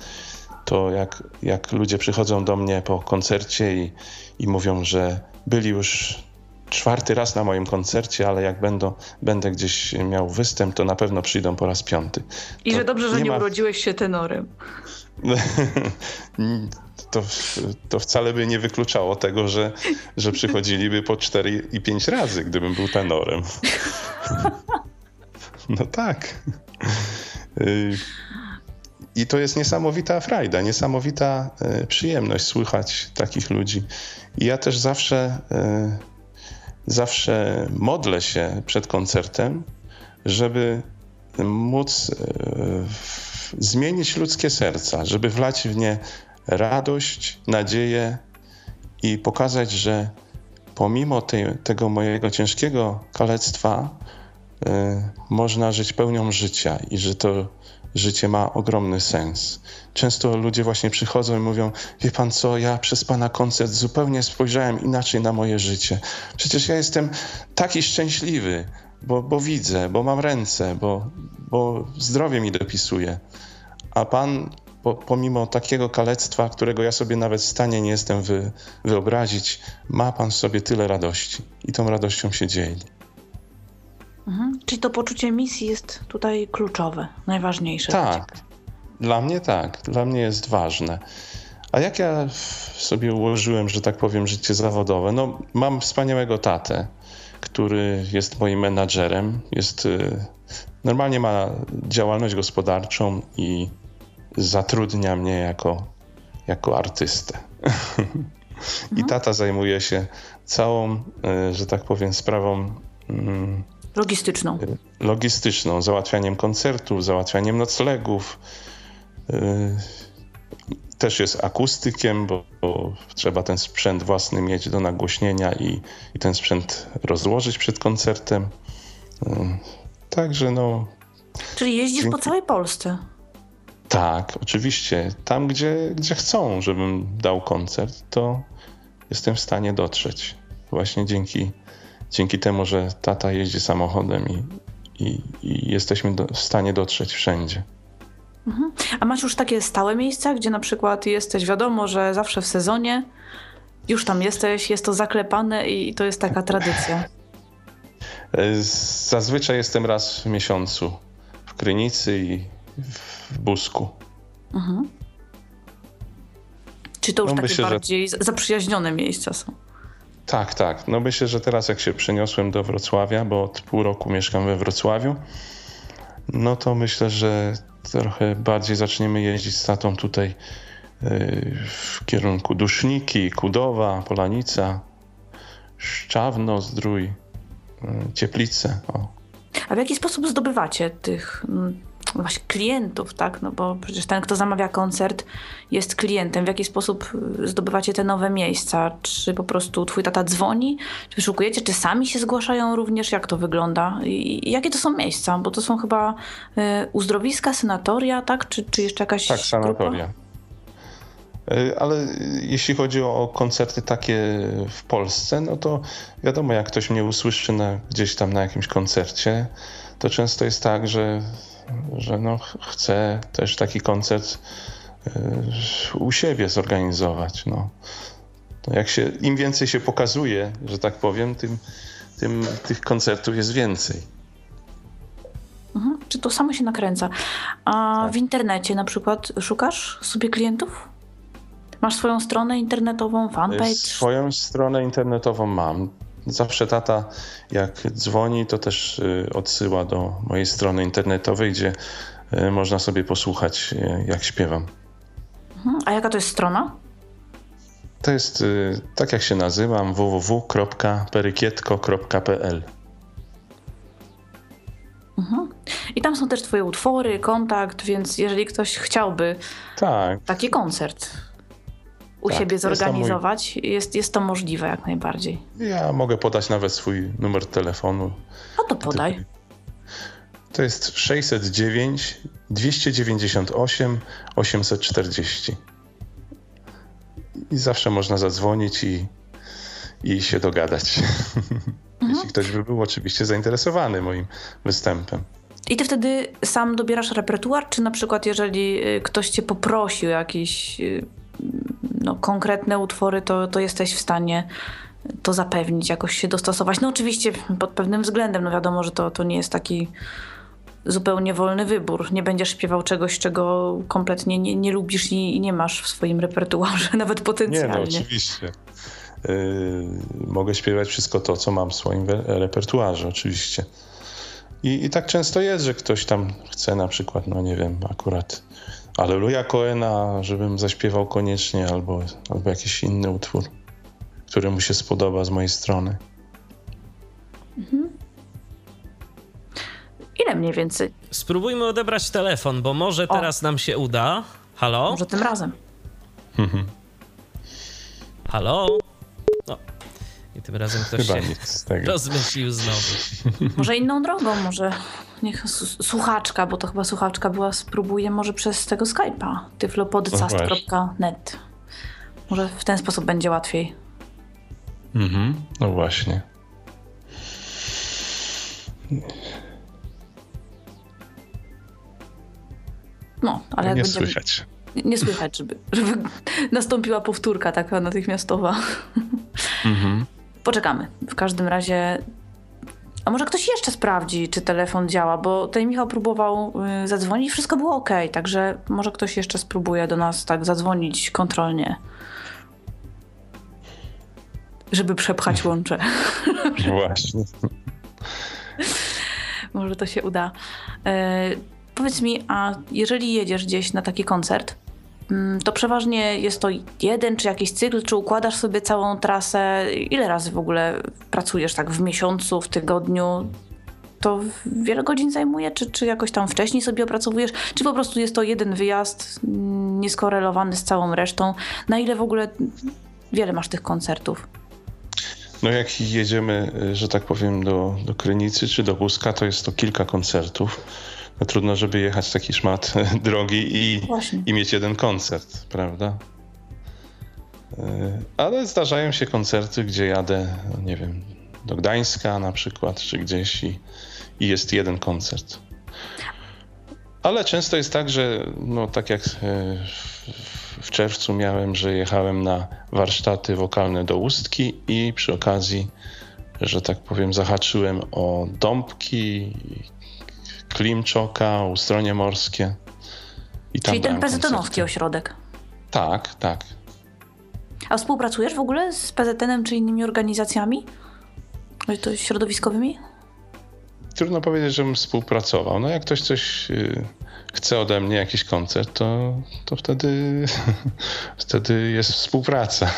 To jak, jak ludzie przychodzą do mnie po koncercie i, i mówią, że byli już czwarty raz na moim koncercie, ale jak będą, będę gdzieś miał występ, to na pewno przyjdą po raz piąty. I To że dobrze, że nie, ma- urodziłeś się tenorem. to, to wcale by nie wykluczało tego, że, że przychodziliby po 4 i 5 razy, gdybym był tenorem. No tak. Y, I to jest niesamowita frajda, niesamowita y, przyjemność słuchać takich ludzi. I ja też zawsze, y, zawsze modlę się przed koncertem, żeby móc zmienić ludzkie serca, żeby wlać w nie radość, nadzieję i pokazać, że pomimo tej, tego mojego ciężkiego kalectwa można żyć pełnią życia i że to życie ma ogromny sens. Często ludzie właśnie przychodzą i mówią: Wie pan co, ja przez pana koncert zupełnie spojrzałem inaczej na moje życie. Przecież ja jestem taki szczęśliwy, bo, bo widzę, bo mam ręce, bo, bo zdrowie mi dopisuje. A pan, po, pomimo takiego kalectwa, którego ja sobie nawet w stanie nie jestem wy, wyobrazić, ma pan w sobie tyle radości i tą radością się dzieli. Mhm. Czyli to poczucie misji jest tutaj kluczowe, najważniejsze. dla ciebie. Tak, dla mnie tak, dla mnie jest ważne. A jak ja sobie ułożyłem, że tak powiem, życie zawodowe? No, mam wspaniałego tatę, który jest moim menadżerem, jest, y, normalnie ma działalność gospodarczą i zatrudnia mnie jako, jako artystę. I tata zajmuje się całą, y, że tak powiem, sprawą mm, Logistyczną. logistyczną, załatwianiem koncertów, załatwianiem noclegów. Yy, Też jest akustykiem, bo, bo trzeba ten sprzęt własny mieć do nagłośnienia i, i ten sprzęt rozłożyć przed koncertem. Yy, Także no Czyli jeździsz po Dzięki. całej Polsce. tak, oczywiście. Tam, gdzie, gdzie chcą, żebym dał koncert, to jestem w stanie dotrzeć. Właśnie dzięki, dzięki temu, że tata jeździ samochodem i, i, i jesteśmy do, w stanie dotrzeć wszędzie. A masz już takie stałe miejsca, gdzie na przykład jesteś, wiadomo, że zawsze w sezonie już tam jesteś, jest to zaklepane i to jest taka tradycja. Zazwyczaj jestem raz w miesiącu w Krynicy i w Busku. Czy to już No takie myślę, że- bardziej z- zaprzyjaźnione miejsca są? Tak, tak. No myślę, że teraz jak się przeniosłem do Wrocławia, bo od pół roku mieszkam we Wrocławiu, no to myślę, że trochę bardziej zaczniemy jeździć z tatą tutaj yy, w kierunku Duszniki, Kudowa, Polanica, Szczawno, Zdrój, yy, Cieplice. O. A w jaki sposób zdobywacie tych mm, właśnie klientów, tak? No bo przecież ten, kto zamawia koncert, jest klientem. W jaki sposób y, zdobywacie te nowe miejsca? Czy po prostu twój tata dzwoni? Czy wyszukujecie? Czy sami się zgłaszają również? Jak to wygląda? I jakie to są miejsca? Bo to są chyba y, uzdrowiska, sanatoria, tak? Czy, czy jeszcze jakaś Tak, sanatoria. Y, Ale jeśli chodzi o koncerty takie w Polsce, no to wiadomo, jak ktoś mnie usłyszy na, gdzieś tam na jakimś koncercie, to często jest tak, że, że no, ch- chce też taki koncert y, u siebie zorganizować. No. Jak się, Im więcej się pokazuje, że tak powiem, tym, tym tych koncertów jest więcej. Mhm. Czy to samo się nakręca? A w internecie na przykład szukasz sobie klientów? Masz swoją stronę internetową, fanpage? Swoją stronę internetową mam. Zawsze tata, jak dzwoni, to też y, odsyła do mojej strony internetowej, gdzie y, można sobie posłuchać, y, jak śpiewam. Mhm. A jaka to jest strona? To jest tak, jak się nazywam, www.perykietko.pl. I tam są też twoje utwory, kontakt, więc jeżeli ktoś chciałby Tak, taki koncert u Tak, siebie jest to mój- zorganizować, jest, jest to możliwe jak najbardziej. ja mogę podać nawet swój numer telefonu. No to podaj. To jest 609 298 840. I zawsze można zadzwonić i, i się dogadać. Jeśli ktoś by był oczywiście zainteresowany moim występem. I ty wtedy sam dobierasz repertuar, czy na przykład jeżeli y, ktoś cię poprosił o jakieś y, no, konkretne utwory, to, to jesteś w stanie to zapewnić, jakoś się dostosować. No oczywiście pod pewnym względem, no wiadomo, że to, to nie jest taki zupełnie wolny wybór. Nie będziesz śpiewał czegoś, czego kompletnie nie, nie lubisz i, i nie masz w swoim repertuarze, nawet Nie, no potencjalnie. oczywiście. Yy, mogę śpiewać wszystko to, co mam w swoim repertuarze, oczywiście. I, I tak często jest, że ktoś tam chce na przykład, no nie wiem, akurat Aleluja Coena, żebym zaśpiewał koniecznie, albo, albo jakiś inny utwór, który mu się spodoba z mojej strony. Ile mniej więcej? Spróbujmy odebrać telefon, bo może O. teraz nam się uda. Halo? Może tym razem. Halo? No. I tym razem ktoś Chyba się nic z tego. rozmyślił znowu. Może inną drogą, może niech słuchaczka, bo to chyba słuchaczka była, spróbuje może przez tego Skype'a, tyflopodcast.net. Może w ten sposób będzie łatwiej. Mhm. No właśnie. No, ale nie będziemy... słychać. Nie, nie słychać, żeby, żeby nastąpiła powtórka taka natychmiastowa. Mhm. Poczekamy. W każdym razie... A może ktoś jeszcze sprawdzi, czy telefon działa, bo tutaj Michał próbował y, zadzwonić, wszystko było ok, także może ktoś jeszcze spróbuje do nas tak zadzwonić kontrolnie. Żeby przepchać łącze. Właśnie. Może to się uda. E, powiedz mi, a jeżeli jedziesz gdzieś na taki koncert, to przeważnie jest to jeden czy jakiś cykl, czy układasz sobie całą trasę? Ile razy w ogóle pracujesz tak w miesiącu, w tygodniu? To wiele godzin zajmuje, czy, czy jakoś tam wcześniej sobie opracowujesz? Czy po prostu jest to jeden wyjazd mm, nieskorelowany z całą resztą? Na ile w ogóle wiele masz tych koncertów? No jak jedziemy, y, że tak powiem, do, do Krynicy czy do Buska, to jest to kilka koncertów. No trudno, żeby jechać taki szmat drogi i, Właśnie. i mieć jeden koncert, prawda? Y, Ale zdarzają się koncerty, gdzie jadę, nie wiem, do Gdańska na przykład, czy gdzieś i, i jest jeden koncert. Ale często jest tak, że no tak jak w- w czerwcu miałem, że jechałem na warsztaty wokalne do Ustki i przy okazji, że tak powiem, zahaczyłem o Dąbki, Klimczoka, Ustronie Morskie. I tam Czyli ten PZN-owski ośrodek. Tak, tak. A współpracujesz w ogóle z PZN-em czy innymi organizacjami? To środowiskowymi? Trudno powiedzieć, żebym współpracował. No jak ktoś coś y, chce ode mnie, jakiś koncert, to, to wtedy, wtedy jest współpraca.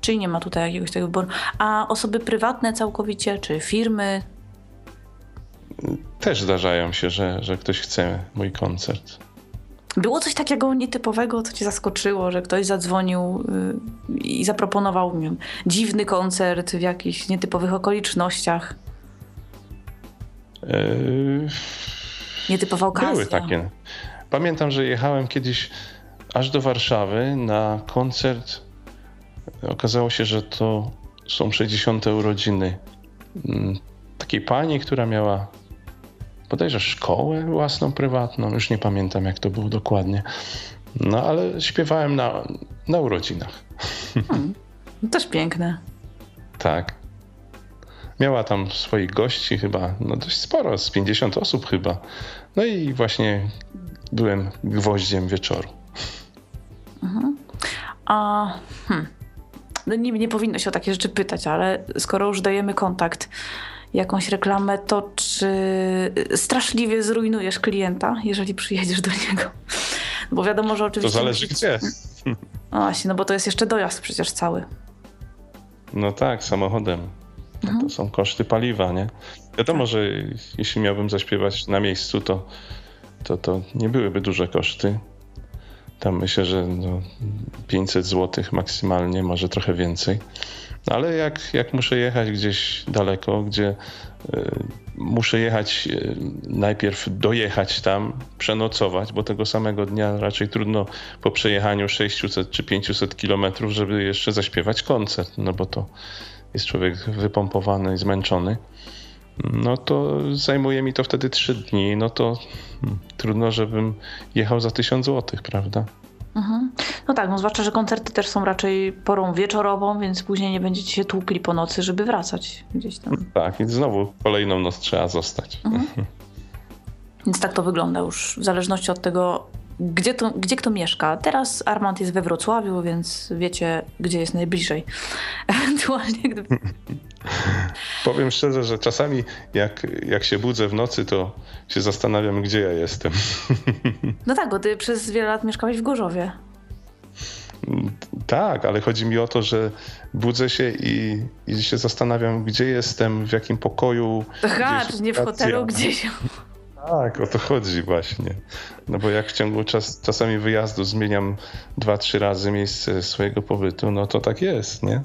Czyli nie ma tutaj jakiegoś tego wyboru. A osoby prywatne całkowicie, czy firmy? Też zdarzają się, że, że ktoś chce mój koncert. Było coś takiego nietypowego, co cię zaskoczyło, że ktoś zadzwonił y, i zaproponował wiem, dziwny koncert w jakichś nietypowych okolicznościach? Yy, Nietypowa okazja. Były takie. Pamiętam, że jechałem kiedyś aż do Warszawy na koncert. Okazało się, że to są 60. urodziny mm, takiej pani, która miała bodajże szkołę własną, prywatną. Już nie pamiętam, jak to było dokładnie. No ale śpiewałem na, na urodzinach. No, Też piękne. Tak. Miała tam swoich gości chyba, no dość sporo, z 50 osób chyba. No i właśnie byłem gwoździem wieczoru. A hmm, no nie, nie powinno się o takie rzeczy pytać, ale skoro już dajemy kontakt, jakąś reklamę, to czy straszliwie zrujnujesz klienta, jeżeli przyjedziesz do niego? Bo wiadomo, że To oczywiście... zależy gdzie. No właśnie, no bo to jest jeszcze dojazd przecież cały. No tak, samochodem. No to są koszty paliwa, nie? Wiadomo, że jeśli miałbym zaśpiewać na miejscu, to, to, to nie byłyby duże koszty. Tam myślę, że no 500 zł maksymalnie, może trochę więcej. Ale jak, jak muszę jechać gdzieś daleko, gdzie y, muszę jechać, y, najpierw dojechać tam, przenocować, bo tego samego dnia raczej trudno po przejechaniu 600 czy 500 kilometrów, żeby jeszcze zaśpiewać koncert, no bo to jest człowiek wypompowany zmęczony. No to zajmuje mi to wtedy 3 dni, no to hmm, trudno, żebym jechał za 1000 zł, prawda? Mhm. No tak, no zwłaszcza, że koncerty też są raczej porą wieczorową, więc później nie będziecie się tłukli po nocy, żeby wracać gdzieś tam. Tak, i znowu kolejną noc trzeba zostać. Mhm. Więc tak to wygląda już w zależności od tego, gdzie, to, gdzie kto mieszka. Teraz Armand jest we Wrocławiu, więc wiecie, gdzie jest najbliżej. Ewentualnie, gdyby... Powiem szczerze, że czasami jak, jak się budzę w nocy, to się zastanawiam, gdzie ja jestem. No tak, bo ty przez wiele lat mieszkałeś w Gorzowie. Tak, ale chodzi mi o to, że budzę się i, i się zastanawiam, gdzie jestem, w jakim pokoju. Aha, czy nie w hotelu gdzieś. Tak, o to chodzi właśnie. No bo jak w ciągu czas, czasami wyjazdu zmieniam dwa, trzy razy miejsce swojego pobytu, no to tak jest, nie?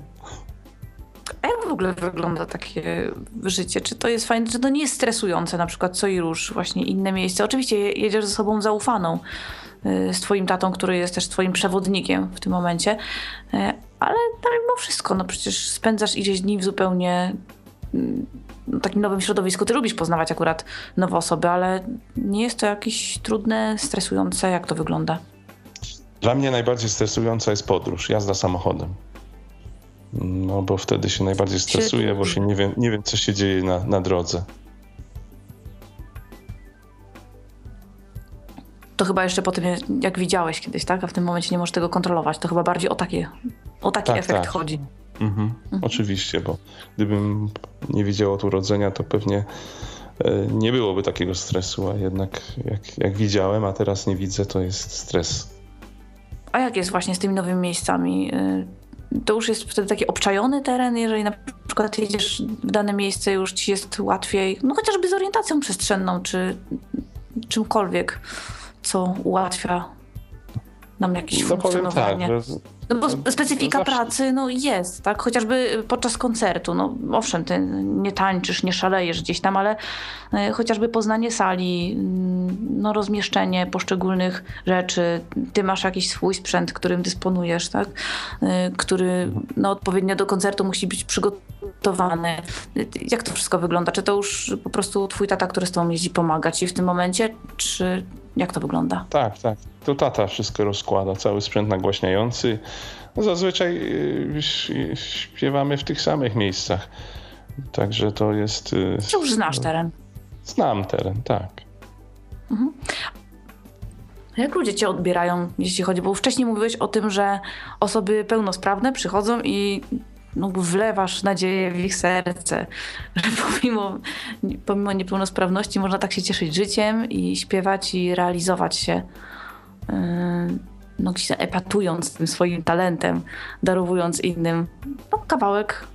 A jak w ogóle wygląda takie życie? Czy to jest fajne, czy to nie jest stresujące, na przykład co i róż, właśnie inne miejsce? Oczywiście jedziesz ze sobą zaufaną, y, z twoim tatą, który jest też twoim przewodnikiem w tym momencie, y, ale mimo wszystko, no przecież spędzasz ileś dni w zupełnie mm, takim nowym środowisku. Ty lubisz poznawać akurat nowe osoby, ale nie jest to jakieś trudne, stresujące? Jak to wygląda? Dla mnie najbardziej stresująca jest podróż, jazda samochodem. No bo wtedy się najbardziej stresuję, bo się nie wiem, nie wiem co się dzieje na, na drodze. To chyba jeszcze po tym, jak widziałeś kiedyś, tak? A w tym momencie nie możesz tego kontrolować. To chyba bardziej o, takie, o taki tak, efekt tak. chodzi. Mhm. Mhm. Oczywiście, bo gdybym nie widział od urodzenia, to pewnie e, nie byłoby takiego stresu, a jednak jak, jak widziałem, a teraz nie widzę, to jest stres. A jak jest właśnie z tymi nowymi miejscami? Y, to już jest wtedy taki obczajony teren, jeżeli na przykład jedziesz w dane miejsce, już ci jest łatwiej, no chociażby z orientacją przestrzenną, czy czymkolwiek, co ułatwia nam jakieś no, funkcjonowanie. Tak, że no bo no, specyfika Zawsze. pracy no jest, tak? Chociażby podczas koncertu. No owszem, ty nie tańczysz, nie szalejesz gdzieś tam, ale e, chociażby poznanie sali, mm, no rozmieszczenie poszczególnych rzeczy. Ty masz jakiś swój sprzęt, którym dysponujesz, tak? E, który no, odpowiednio do koncertu musi być przygotowany. Jak to wszystko wygląda? Czy to już po prostu twój tata, który z tobą jeździ, pomaga ci w tym momencie, czy jak to wygląda? Tak, tak. To tata wszystko rozkłada, cały sprzęt nagłaśniający. Zazwyczaj y, śpiewamy w tych samych miejscach. Także to jest. Y, Czy już znasz teren? Znam teren, tak. Mhm. Jak ludzie cię odbierają, jeśli chodzi, bo wcześniej mówiłeś o tym, że osoby pełnosprawne przychodzą i no, wlewasz nadzieję w ich serce, że pomimo, pomimo niepełnosprawności można tak się cieszyć życiem i śpiewać i realizować się. Yy, no, epatując tym swoim talentem, darowując innym no, kawałek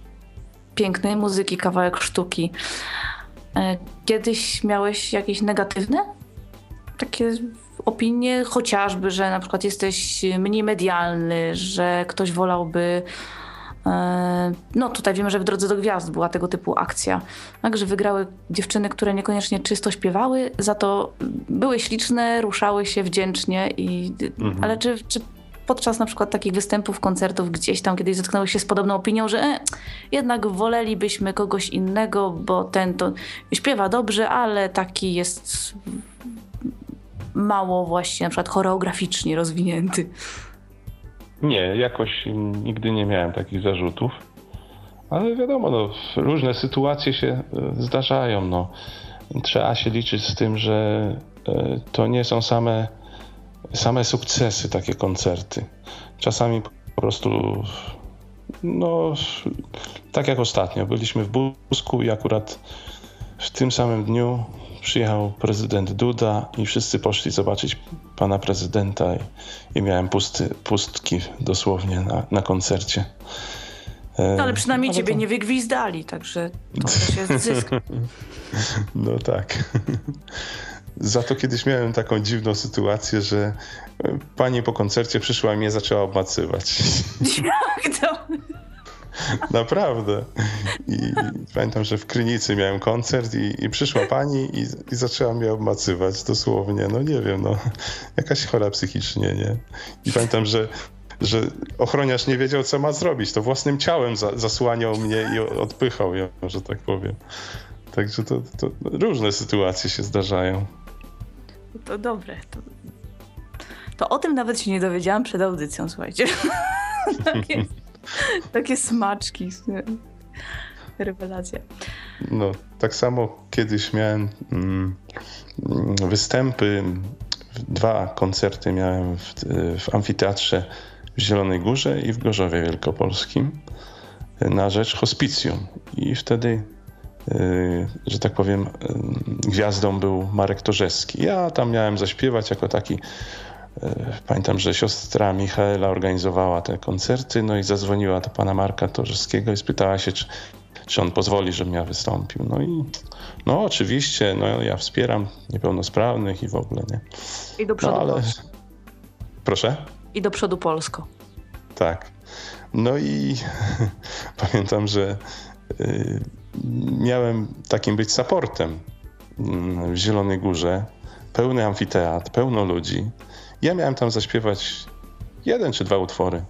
pięknej muzyki, kawałek sztuki. Yy, kiedyś miałeś jakieś negatywne takie opinie, chociażby, że na przykład jesteś mniej medialny, że ktoś wolałby E, no tutaj wiemy, że w Drodze do Gwiazd była tego typu akcja. Także wygrały dziewczyny, które niekoniecznie czysto śpiewały, za to były śliczne, ruszały się wdzięcznie. I, mhm. Ale czy, czy podczas na przykład takich występów, koncertów gdzieś tam kiedyś zetknęły się z podobną opinią, że e, jednak wolelibyśmy kogoś innego, bo ten to śpiewa dobrze, ale taki jest mało właśnie na przykład choreograficznie rozwinięty. Nie, jakoś nigdy nie miałem takich zarzutów. Ale wiadomo, no, różne sytuacje się e, zdarzają. No. Trzeba się liczyć z tym, że e, to nie są same, same sukcesy takie koncerty. Czasami po prostu, no, tak jak ostatnio, byliśmy w Busku i akurat w tym samym dniu przyjechał prezydent Duda i wszyscy poszli zobaczyć pana prezydenta i, i miałem pusty, pustki dosłownie na, na koncercie. No, ale przynajmniej ale ciebie to... nie wygwizdali, także to też jest zysk. No tak. Za to kiedyś miałem taką dziwną sytuację, że pani po koncercie przyszła i mnie zaczęła obmacywać. Jak to? Naprawdę. I pamiętam, że w Krynicy miałem koncert i, i przyszła pani i, i, zaczęła mnie obmacywać dosłownie. No nie wiem, no jakaś chora psychicznie, nie? I pamiętam, że że ochroniarz nie wiedział, co ma zrobić. To własnym ciałem za, zasłaniał mnie i odpychał ją, że tak powiem. Także to, to różne sytuacje się zdarzają. To dobre. To, to o tym nawet się nie dowiedziałam przed audycją, słuchajcie. takie, takie smaczki. Rewelacja. No, tak samo kiedyś miałem mm, występy, dwa koncerty miałem w, w amfiteatrze w Zielonej Górze i w Gorzowie Wielkopolskim na rzecz hospicjum. I wtedy, y, że tak powiem, y, gwiazdą był Marek Torzewski. Ja tam miałem zaśpiewać jako taki Pamiętam, że siostra Michaela organizowała te koncerty, no i zadzwoniła do pana Marka Torzewskiego i spytała się, czy, czy on pozwoli, żebym ja wystąpił. No i no oczywiście, no ja wspieram niepełnosprawnych i w ogóle, nie? I do przodu. No, ale... Proszę? i do przodu Polsko. Tak. No i pamiętam, że y, miałem takim być supportem mm, w Zielonej Górze. Pełny amfiteatr, pełno ludzi. Ja miałem tam zaśpiewać jeden czy dwa utwory.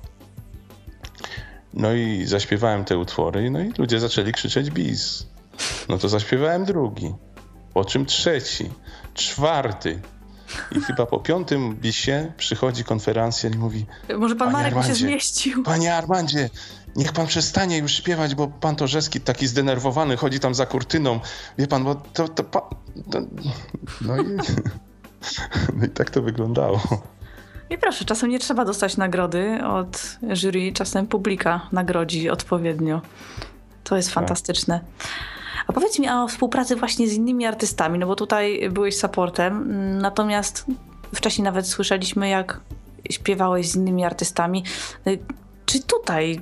No i zaśpiewałem te utwory, no i ludzie zaczęli krzyczeć bis. No to zaśpiewałem drugi, po czym trzeci, czwarty. I chyba po piątym bisie przychodzi konferencja i mówi... Może pan Marek Armandzie, się zmieścił. Panie Armandzie, niech pan przestanie już śpiewać, bo pan Torzewski taki zdenerwowany chodzi tam za kurtyną. Wie pan, bo to... to, to no, i, no i tak to wyglądało. I proszę, czasem nie trzeba dostać nagrody od jury, czasem publika nagrodzi odpowiednio. To jest tak. fantastyczne. A powiedz mi o współpracy właśnie z innymi artystami, no bo tutaj byłeś supportem, natomiast wcześniej nawet słyszeliśmy, jak śpiewałeś z innymi artystami. Czy tutaj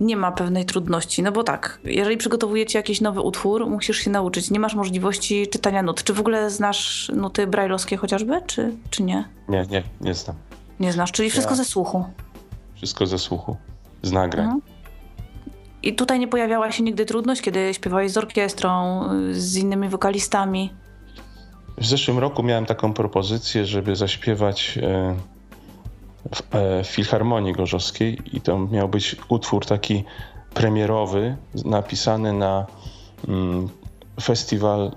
nie ma pewnej trudności? No bo tak, jeżeli przygotowujecie jakiś nowy utwór, musisz się nauczyć. Nie masz możliwości czytania nut. Czy w ogóle znasz nuty brajlowskie chociażby, czy, czy nie? Nie, nie, nie znam. Nie znasz, czyli wszystko ja... ze słuchu? Wszystko ze słuchu, z nagrań. Mhm. I tutaj nie pojawiała się nigdy trudność, kiedy śpiewałeś z orkiestrą, z innymi wokalistami? W zeszłym roku miałem taką propozycję, żeby zaśpiewać e, w e, Filharmonii Gorzowskiej i to miał być utwór taki premierowy, napisany na mm, festiwal e,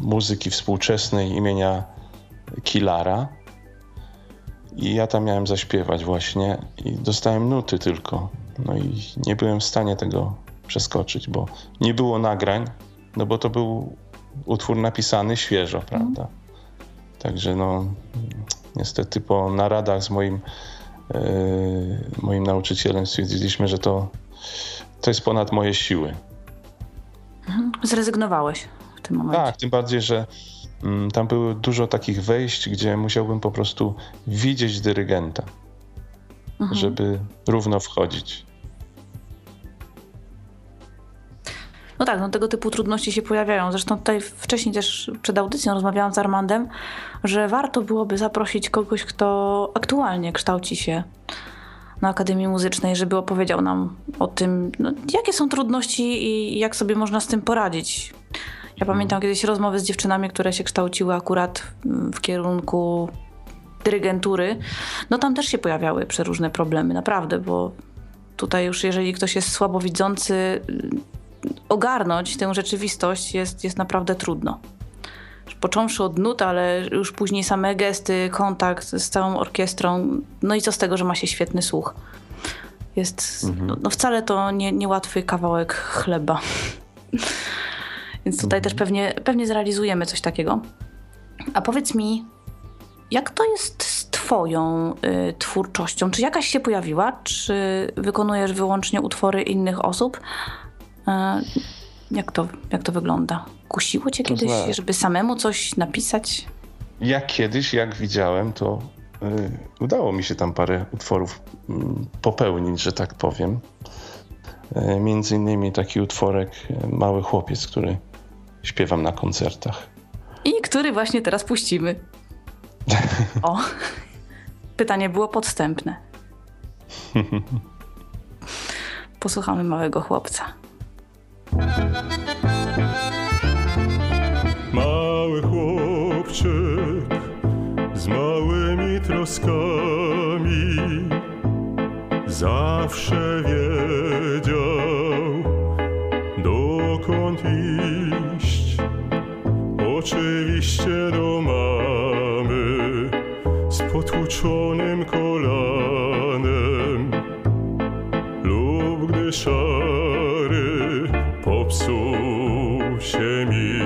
muzyki współczesnej imienia Kilara. I ja tam miałem zaśpiewać właśnie i dostałem nuty tylko. No i nie byłem w stanie tego przeskoczyć, bo nie było nagrań, no bo to był utwór napisany świeżo, mhm. prawda? Mm. Także no, niestety po naradach z moim, yy, moim nauczycielem stwierdziliśmy, że to, to jest ponad moje siły. Zrezygnowałeś w tym momencie. Tak, tym bardziej, że mm, tam było dużo takich wejść, gdzie musiałbym po prostu widzieć dyrygenta, mhm. żeby równo wchodzić. No tak, no tego typu trudności się pojawiają. Zresztą tutaj wcześniej też przed audycją rozmawiałam z Armandem, że warto byłoby zaprosić kogoś, kto aktualnie kształci się na Akademii Muzycznej, żeby opowiedział nam o tym, no, jakie są trudności i jak sobie można z tym poradzić. Ja pamiętam kiedyś rozmowy z dziewczynami, które się kształciły akurat w kierunku dyrygentury. No tam też się pojawiały przeróżne problemy, naprawdę, bo tutaj już jeżeli ktoś jest słabowidzący, ogarnąć tę rzeczywistość jest, jest naprawdę trudno. Począwszy od nut, ale już później same gesty, kontakt z całą orkiestrą. No i co z tego, że ma się świetny słuch. Jest mhm. no, no, wcale to nie, niełatwy kawałek chleba. Więc tutaj mhm. też pewnie, pewnie zrealizujemy coś takiego. A powiedz mi, jak to jest z Twoją y, twórczością? Czy jakaś się pojawiła? Czy wykonujesz wyłącznie utwory innych osób? Jak to, jak to wygląda? Kusiło cię kiedyś, żeby samemu coś napisać? Ja kiedyś, jak widziałem, to udało mi się tam parę utworów mm, popełnić, że tak powiem. Między innymi taki utworek Mały Chłopiec, który śpiewam na koncertach. I który właśnie teraz puścimy. O, pytanie było podstępne. Posłuchamy małego chłopca. Mały chłopczyk z małymi troskami zawsze wiedział, dokąd iść. Oczywiście do mamy z potłuczonym kolanem lub gdy szary popsuł się miś.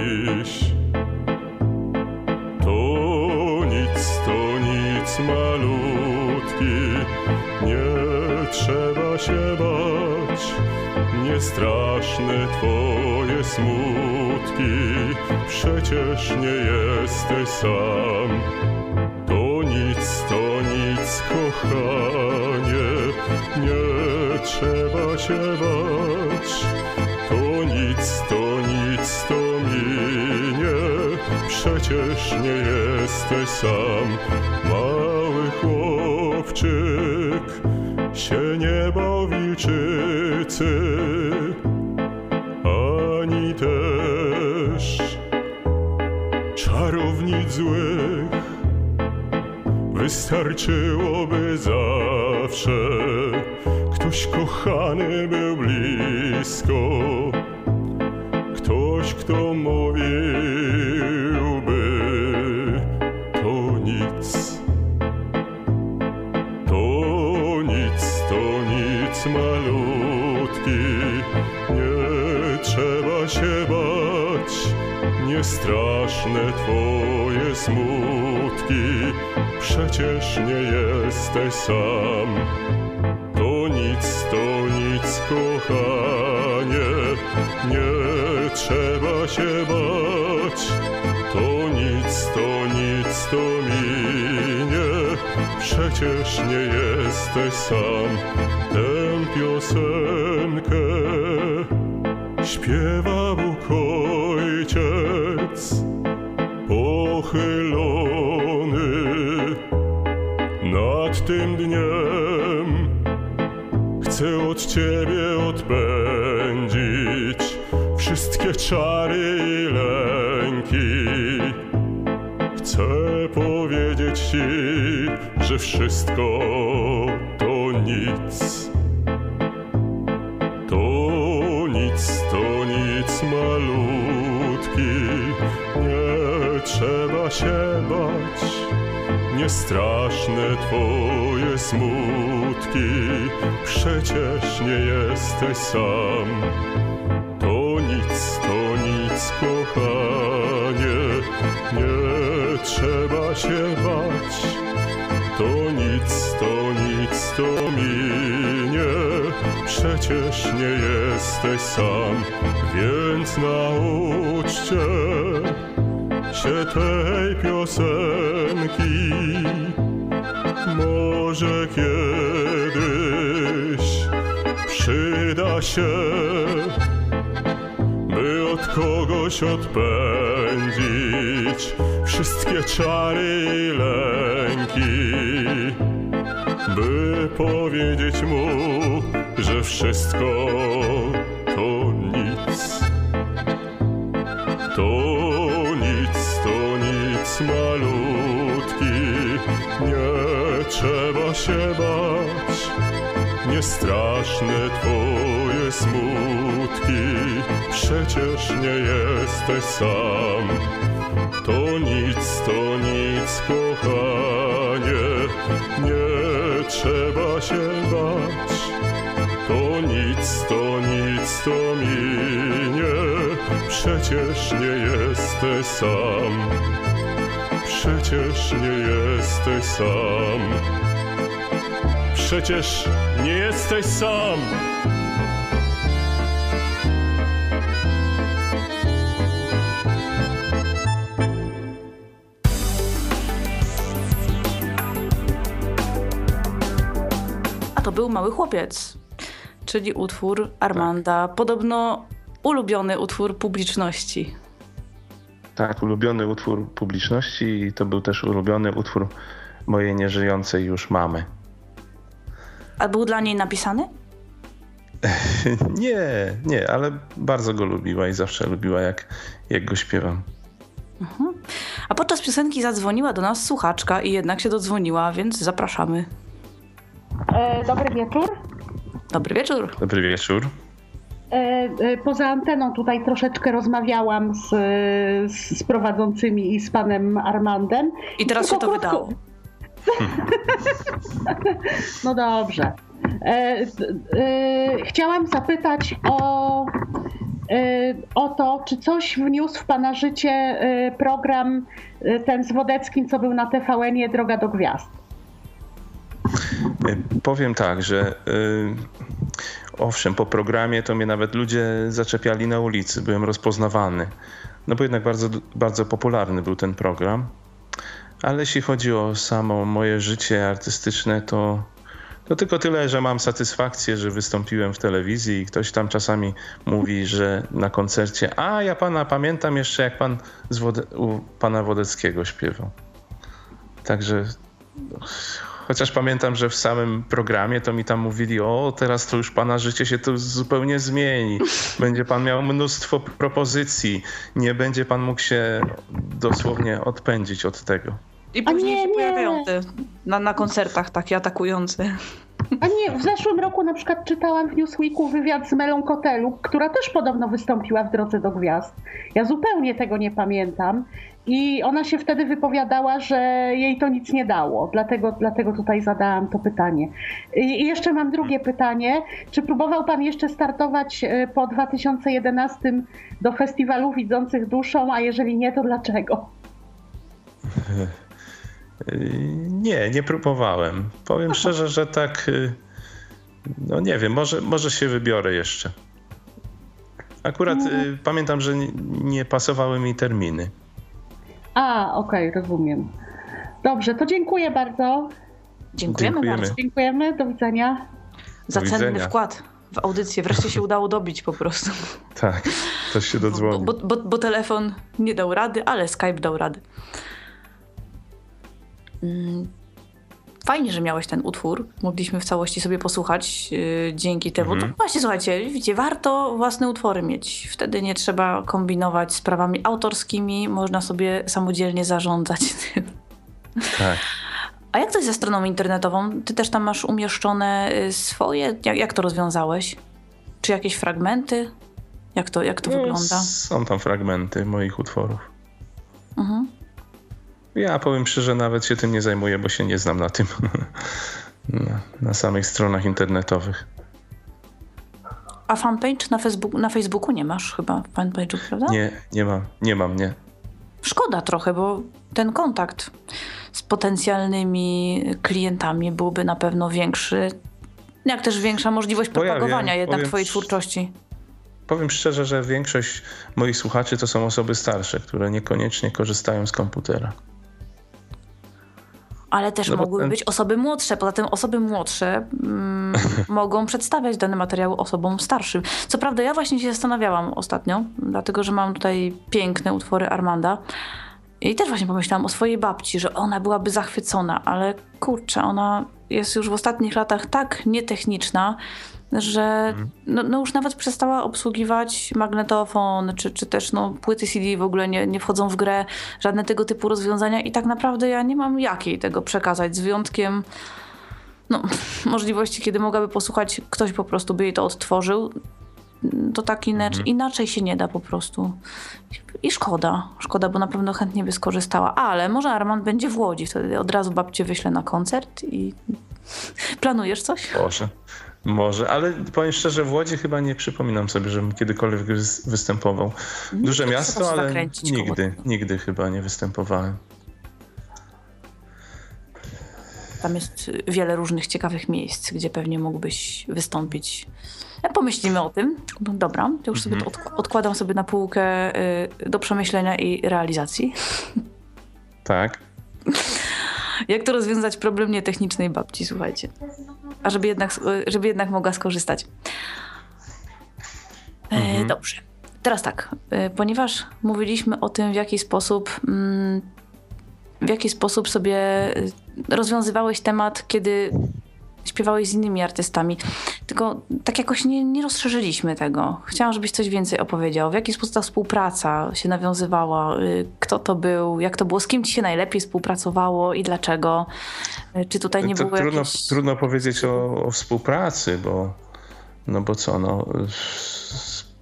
Malutki, nie trzeba się bać. Nie straszne twoje smutki, przecież nie jesteś sam. To nic, to nic, kochanie, nie trzeba się bać. Przecież nie jesteś sam. Mały chłopczyk się nie wilczycy, ani też czarownic złych. Wystarczyłoby zawsze ktoś kochany był blisko, ktoś, kto mówiłby się bać, nie straszne twoje smutki, przecież nie jesteś sam. To nic, to nic, kochanie, nie trzeba się bać. To nic, to nic, to minie, przecież nie jesteś sam. Tę piosenkę śpiewa od Ciebie odpędzić wszystkie czary i lęki. Chcę powiedzieć Ci, że wszystko to nic. To nic, to nic malutki, nie trzeba się bać. Nie straszne Twoje przecież nie jesteś sam. To nic, to nic, kochanie, nie trzeba się bać. To nic, to nic, to minie, przecież nie jesteś sam, więc nauczcie się tej piosenki. Może kiedyś się, by od kogoś odpędzić wszystkie czary i lęki, by powiedzieć mu, że wszystko to nic. To nic, to nic malutki, nie trzeba się bać. Straszne twoje smutki, przecież nie jesteś sam. To nic, to nic, kochanie, nie trzeba się bać. To nic, to nic, to minie, przecież nie jesteś sam. Przecież nie jesteś sam. Przecież nie jesteś sam. A to był Mały Chłopiec, czyli utwór Armanda. Podobno ulubiony utwór publiczności. Tak, ulubiony utwór publiczności i to był też ulubiony utwór mojej nieżyjącej już mamy. A był dla niej napisany? Nie, nie, ale bardzo go lubiła i zawsze lubiła, jak, jak go śpiewam. A podczas piosenki zadzwoniła do nas słuchaczka i jednak się dodzwoniła, więc zapraszamy. E, dobry wieczór. Dobry wieczór. Dobry wieczór. E, e, poza anteną tutaj troszeczkę rozmawiałam z, z, prowadzącymi i z panem Armandem. I teraz się to Tylko wydało. No dobrze. E, e, chciałam zapytać o, e, o to, czy coś wniósł w pana życie e, program e, ten z Wodeckim, co był na TVN-ie Droga do Gwiazd. Y, Powiem tak, że owszem, po programie to mnie nawet ludzie zaczepiali na ulicy, byłem rozpoznawany. No bo jednak bardzo, bardzo popularny był ten program. Ale jeśli chodzi o samo moje życie artystyczne, to, to tylko tyle, że mam satysfakcję, że wystąpiłem w telewizji i ktoś tam czasami mówi, że na koncercie, a ja pana pamiętam jeszcze, jak pan z Wode- u pana Wodeckiego śpiewał. Także Chociaż pamiętam, że w samym programie to mi tam mówili, o teraz to już pana życie się to zupełnie zmieni. Będzie pan miał mnóstwo propozycji. Nie będzie pan mógł się dosłownie odpędzić od tego. I później nie, się nie. pojawiają te na, na koncertach takie atakujące. A nie, w zeszłym roku na przykład czytałam w Newsweeku wywiad z Melą Kotelu, która też podobno wystąpiła w Drodze do Gwiazd. Ja zupełnie tego nie pamiętam. I ona się wtedy wypowiadała, że jej to nic nie dało. Dlatego, dlatego tutaj zadałam to pytanie. I i jeszcze mam drugie pytanie. Czy próbował pan jeszcze startować e, po 2011 do festiwalu Widzących Duszą, a jeżeli nie, to dlaczego? Nie, nie próbowałem. Powiem szczerze, że tak, yy, no nie wiem, może, może się wybiorę jeszcze. Akurat yy, pamiętam, że nie, nie pasowały mi terminy. A, okej, rozumiem. Dobrze, to dziękuję bardzo. Dziękujemy, Dziękujemy. bardzo Dziękujemy, do widzenia. za Do cenny widzenia. wkład w audycję. Wreszcie się udało dobić po prostu. Tak, ktoś się Bo, dodzwonił. bo, bo, bo telefon nie dał rady, ale Skype dał rady. Mm, Fajnie, że miałeś ten utwór. Mogliśmy w całości sobie posłuchać yy, dzięki temu. Mhm. To właśnie, słuchajcie, widzicie, warto własne utwory mieć. Wtedy nie trzeba kombinować z prawami autorskimi. Można sobie samodzielnie zarządzać tym. Tak. A jak to jest ze stroną internetową? Ty też tam masz umieszczone y, swoje? Jak, jak to rozwiązałeś? Czy jakieś fragmenty? Jak to, jak to No, wygląda? Są tam fragmenty moich utworów. Mhm. Ja powiem szczerze, nawet się tym nie zajmuję, bo się nie znam na tym. na, na samych stronach internetowych. A fanpage na, Facebook, na Facebooku nie masz chyba fanpage'u, prawda? Nie, nie mam, nie mam, nie. Szkoda trochę, bo ten kontakt z potencjalnymi klientami byłby na pewno większy. Jak też większa możliwość ja propagowania wiem, jednak powiem twojej twórczości. Powiem szczerze, że większość moich słuchaczy to są osoby starsze, które niekoniecznie korzystają z komputera. Ale też No bo mogłyby ten- być osoby młodsze. Poza tym osoby młodsze mm, mogą przedstawiać dane materiały osobom starszym. Co prawda ja właśnie się zastanawiałam ostatnio, dlatego że mam tutaj piękne utwory Armanda. I też właśnie pomyślałam o swojej babci, że ona byłaby zachwycona, ale kurczę, ona jest już w ostatnich latach tak nietechniczna, że no, no już nawet przestała obsługiwać magnetofon, czy, czy też no, płyty CD w ogóle nie, nie wchodzą w grę, żadne tego typu rozwiązania i tak naprawdę ja nie mam jak jej tego przekazać, z wyjątkiem no, możliwości, kiedy mogłaby posłuchać, ktoś po prostu by jej to odtworzył, to tak inaczej, inaczej się nie da po prostu. I szkoda, szkoda, bo na pewno chętnie by skorzystała, ale może Armand będzie w Łodzi, wtedy od razu babcię wyślę na koncert i planujesz coś? Może. Może, ale powiem szczerze, w Łodzi chyba nie przypominam sobie, żebym kiedykolwiek wys- występował. Duże to miasto, ale nigdy, nigdy chyba nie występowałem. Tam jest wiele różnych ciekawych miejsc, gdzie pewnie mógłbyś wystąpić. Ja Pomyślimy o tym. No Dobra, to już sobie to odk- odkładam sobie na półkę y, do przemyślenia i realizacji. Tak. Jak to rozwiązać problem nietechnicznej babci, słuchajcie. A żeby jednak, żeby jednak mogła skorzystać. E, mhm. Dobrze. Teraz tak, e, ponieważ mówiliśmy o tym, w jaki sposób, mm, w jaki sposób sobie e, rozwiązywałeś temat, kiedy śpiewałeś z innymi artystami. Tylko tak jakoś nie, nie rozszerzyliśmy tego. Chciałam, żebyś coś więcej opowiedział. W jaki sposób ta współpraca się nawiązywała? Kto to był? Jak to było? Z kim ci się najlepiej współpracowało i dlaczego? Czy tutaj nie to było trudno, jakieś... trudno powiedzieć o, o współpracy, bo no bo co, no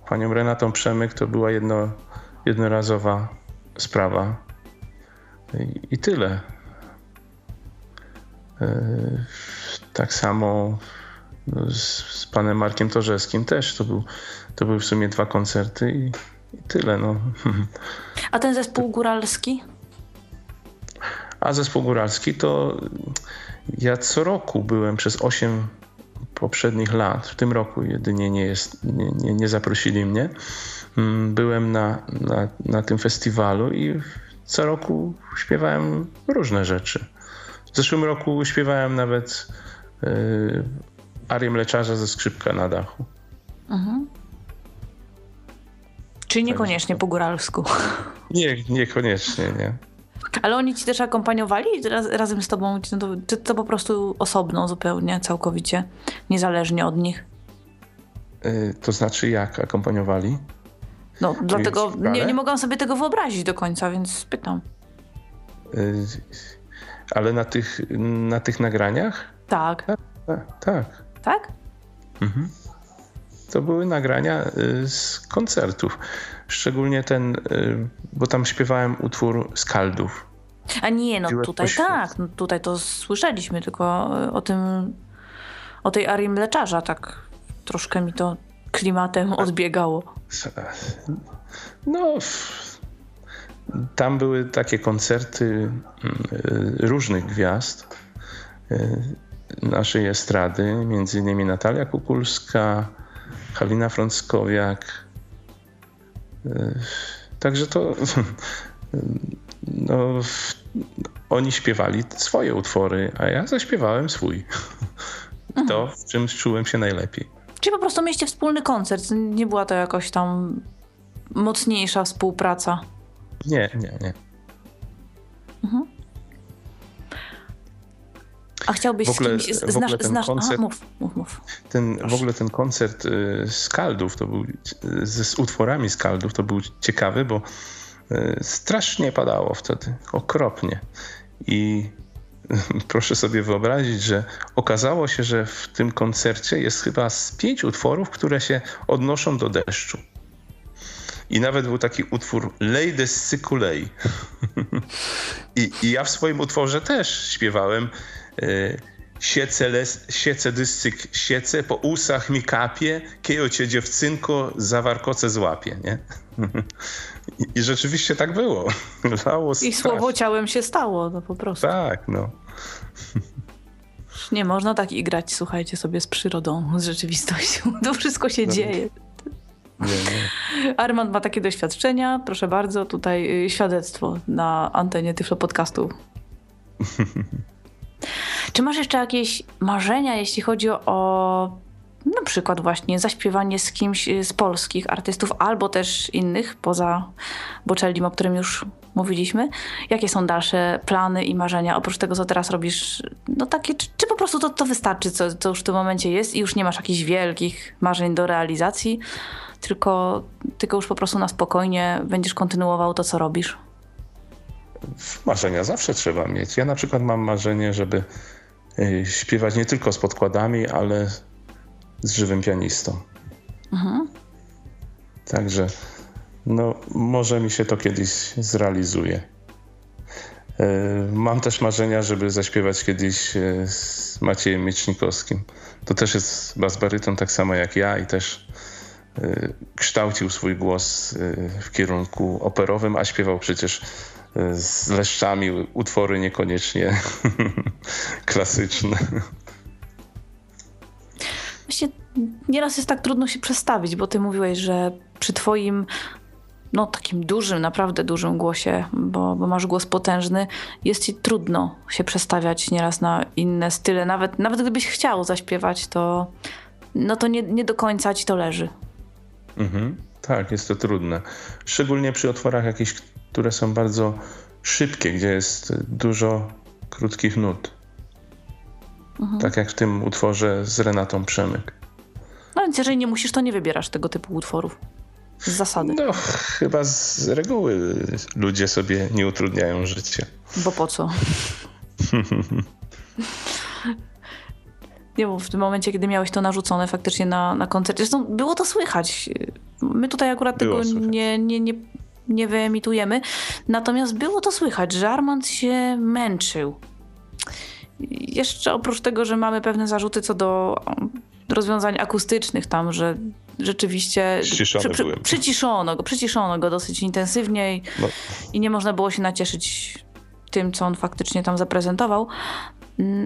panią Renatą Przemyk to była jedno, jednorazowa sprawa. I, i tyle. E, tak samo z, z, panem Markiem Torzewskim też. To, był, to były w sumie dwa koncerty i, i tyle. No. A ten zespół góralski? A zespół góralski to ja co roku byłem przez 8 poprzednich lat, w tym roku jedynie nie, jest, nie, nie, nie zaprosili mnie. Mm, byłem na, na, na tym festiwalu i co roku śpiewałem różne rzeczy. W zeszłym roku śpiewałem nawet arię mleczarza ze skrzypka na dachu. Mhm. Czyli niekoniecznie po góralsku. Nie, niekoniecznie, nie. Ale oni ci też akompaniowali raz, razem z tobą? Czy to, czy to po prostu osobno zupełnie, całkowicie, niezależnie od nich? Yy, to znaczy jak akompaniowali? No, dlatego nie, nie mogłam sobie tego wyobrazić do końca, więc pytam. Yy, ale na tych, na tych nagraniach? Tak. Tak? Tak. Tak? tak? Mhm. To były nagrania y, z koncertów. Szczególnie ten, y, bo tam śpiewałem utwór Skaldów. A nie, no tutaj tak, no tutaj to słyszeliśmy, tylko y, o tym, o tej arii mleczarza tak troszkę mi to klimatem odbiegało. No, tam były takie koncerty różnych gwiazd naszej estrady, między innymi Natalia Kukulska, Halina Frąckowiak. E, także to no, oni śpiewali swoje utwory, a ja zaśpiewałem swój. To, w czym czułem się najlepiej. Czyli po prostu mieliście wspólny koncert, nie była to jakoś tam mocniejsza współpraca? Nie, nie, nie. Mhm. A chciałbyś w ogóle, z kimś, znasz, znasz, koncert, aha, mów, mów, mów. Ten, w ogóle ten koncert y, Skaldów, to był, z, z utworami Skaldów, to był ciekawy, bo y, strasznie padało wtedy, okropnie. I proszę sobie wyobrazić, że okazało się, że w tym koncercie jest chyba z pięć utworów, które się odnoszą do deszczu. I nawet był taki utwór Lej des Lej. I, I ja w swoim utworze też śpiewałem siece, les, siece dyscyk siece, po usach mi kapie, kiejo cię dziewcynko za warkoce złapie, nie? I, I, rzeczywiście tak było. Lało I słowo ciałem się stało, no po prostu. Tak, no. Nie można tak igrać, słuchajcie sobie, z przyrodą, z rzeczywistością. To wszystko się no. dzieje. Nie, nie. Armand ma takie doświadczenia. Proszę bardzo, tutaj y, świadectwo na antenie Tyflo Podcastu. Czy masz jeszcze jakieś marzenia, jeśli chodzi o na przykład właśnie zaśpiewanie z kimś z polskich artystów albo też innych poza Bocellim, o którym już mówiliśmy. Jakie są dalsze plany i marzenia oprócz tego, co teraz robisz? No takie, czy, czy po prostu to, to wystarczy, co, co już w tym momencie jest i już nie masz jakichś wielkich marzeń do realizacji, tylko, tylko już po prostu na spokojnie będziesz kontynuował to, co robisz? Marzenia zawsze trzeba mieć. Ja na przykład mam marzenie, żeby y, śpiewać nie tylko z podkładami, ale z żywym pianistą. Mhm. Także no, może mi się to kiedyś zrealizuje. Y, mam też marzenia, żeby zaśpiewać kiedyś y, z Maciejem Miecznikowskim. To też jest bas-baryton tak samo jak ja i też kształcił swój głos w kierunku operowym, a śpiewał przecież z leszczami utwory niekoniecznie klasyczne. Właśnie nieraz jest tak trudno się przestawić, bo ty mówiłeś, że przy twoim no, takim dużym, naprawdę dużym głosie, bo, bo masz głos potężny, jest ci trudno się przestawiać nieraz na inne style. Nawet, nawet gdybyś chciał zaśpiewać, to, no to nie, nie do końca ci to leży. Mhm. Tak, jest to trudne. Szczególnie przy otworach jakichś, które są bardzo szybkie, gdzie jest dużo krótkich nut. Mhm. Tak jak w tym utworze z Renatą Przemyk. No więc jeżeli nie musisz, to nie wybierasz tego typu utworów. Z zasady. No, chyba z reguły ludzie sobie nie utrudniają życie. Bo po co? nie, bo w tym momencie, kiedy miałeś to narzucone faktycznie na, na koncercie, zresztą było to słychać. My tutaj akurat było tego nie, nie, nie, nie wyemitujemy, natomiast było to słychać, że Armand się męczył. Jeszcze oprócz tego, że mamy pewne zarzuty co do rozwiązań akustycznych tam, że rzeczywiście przy, przy, przyciszono, go, przyciszono go dosyć intensywnie i, no. i nie można było się nacieszyć tym, co on faktycznie tam zaprezentował.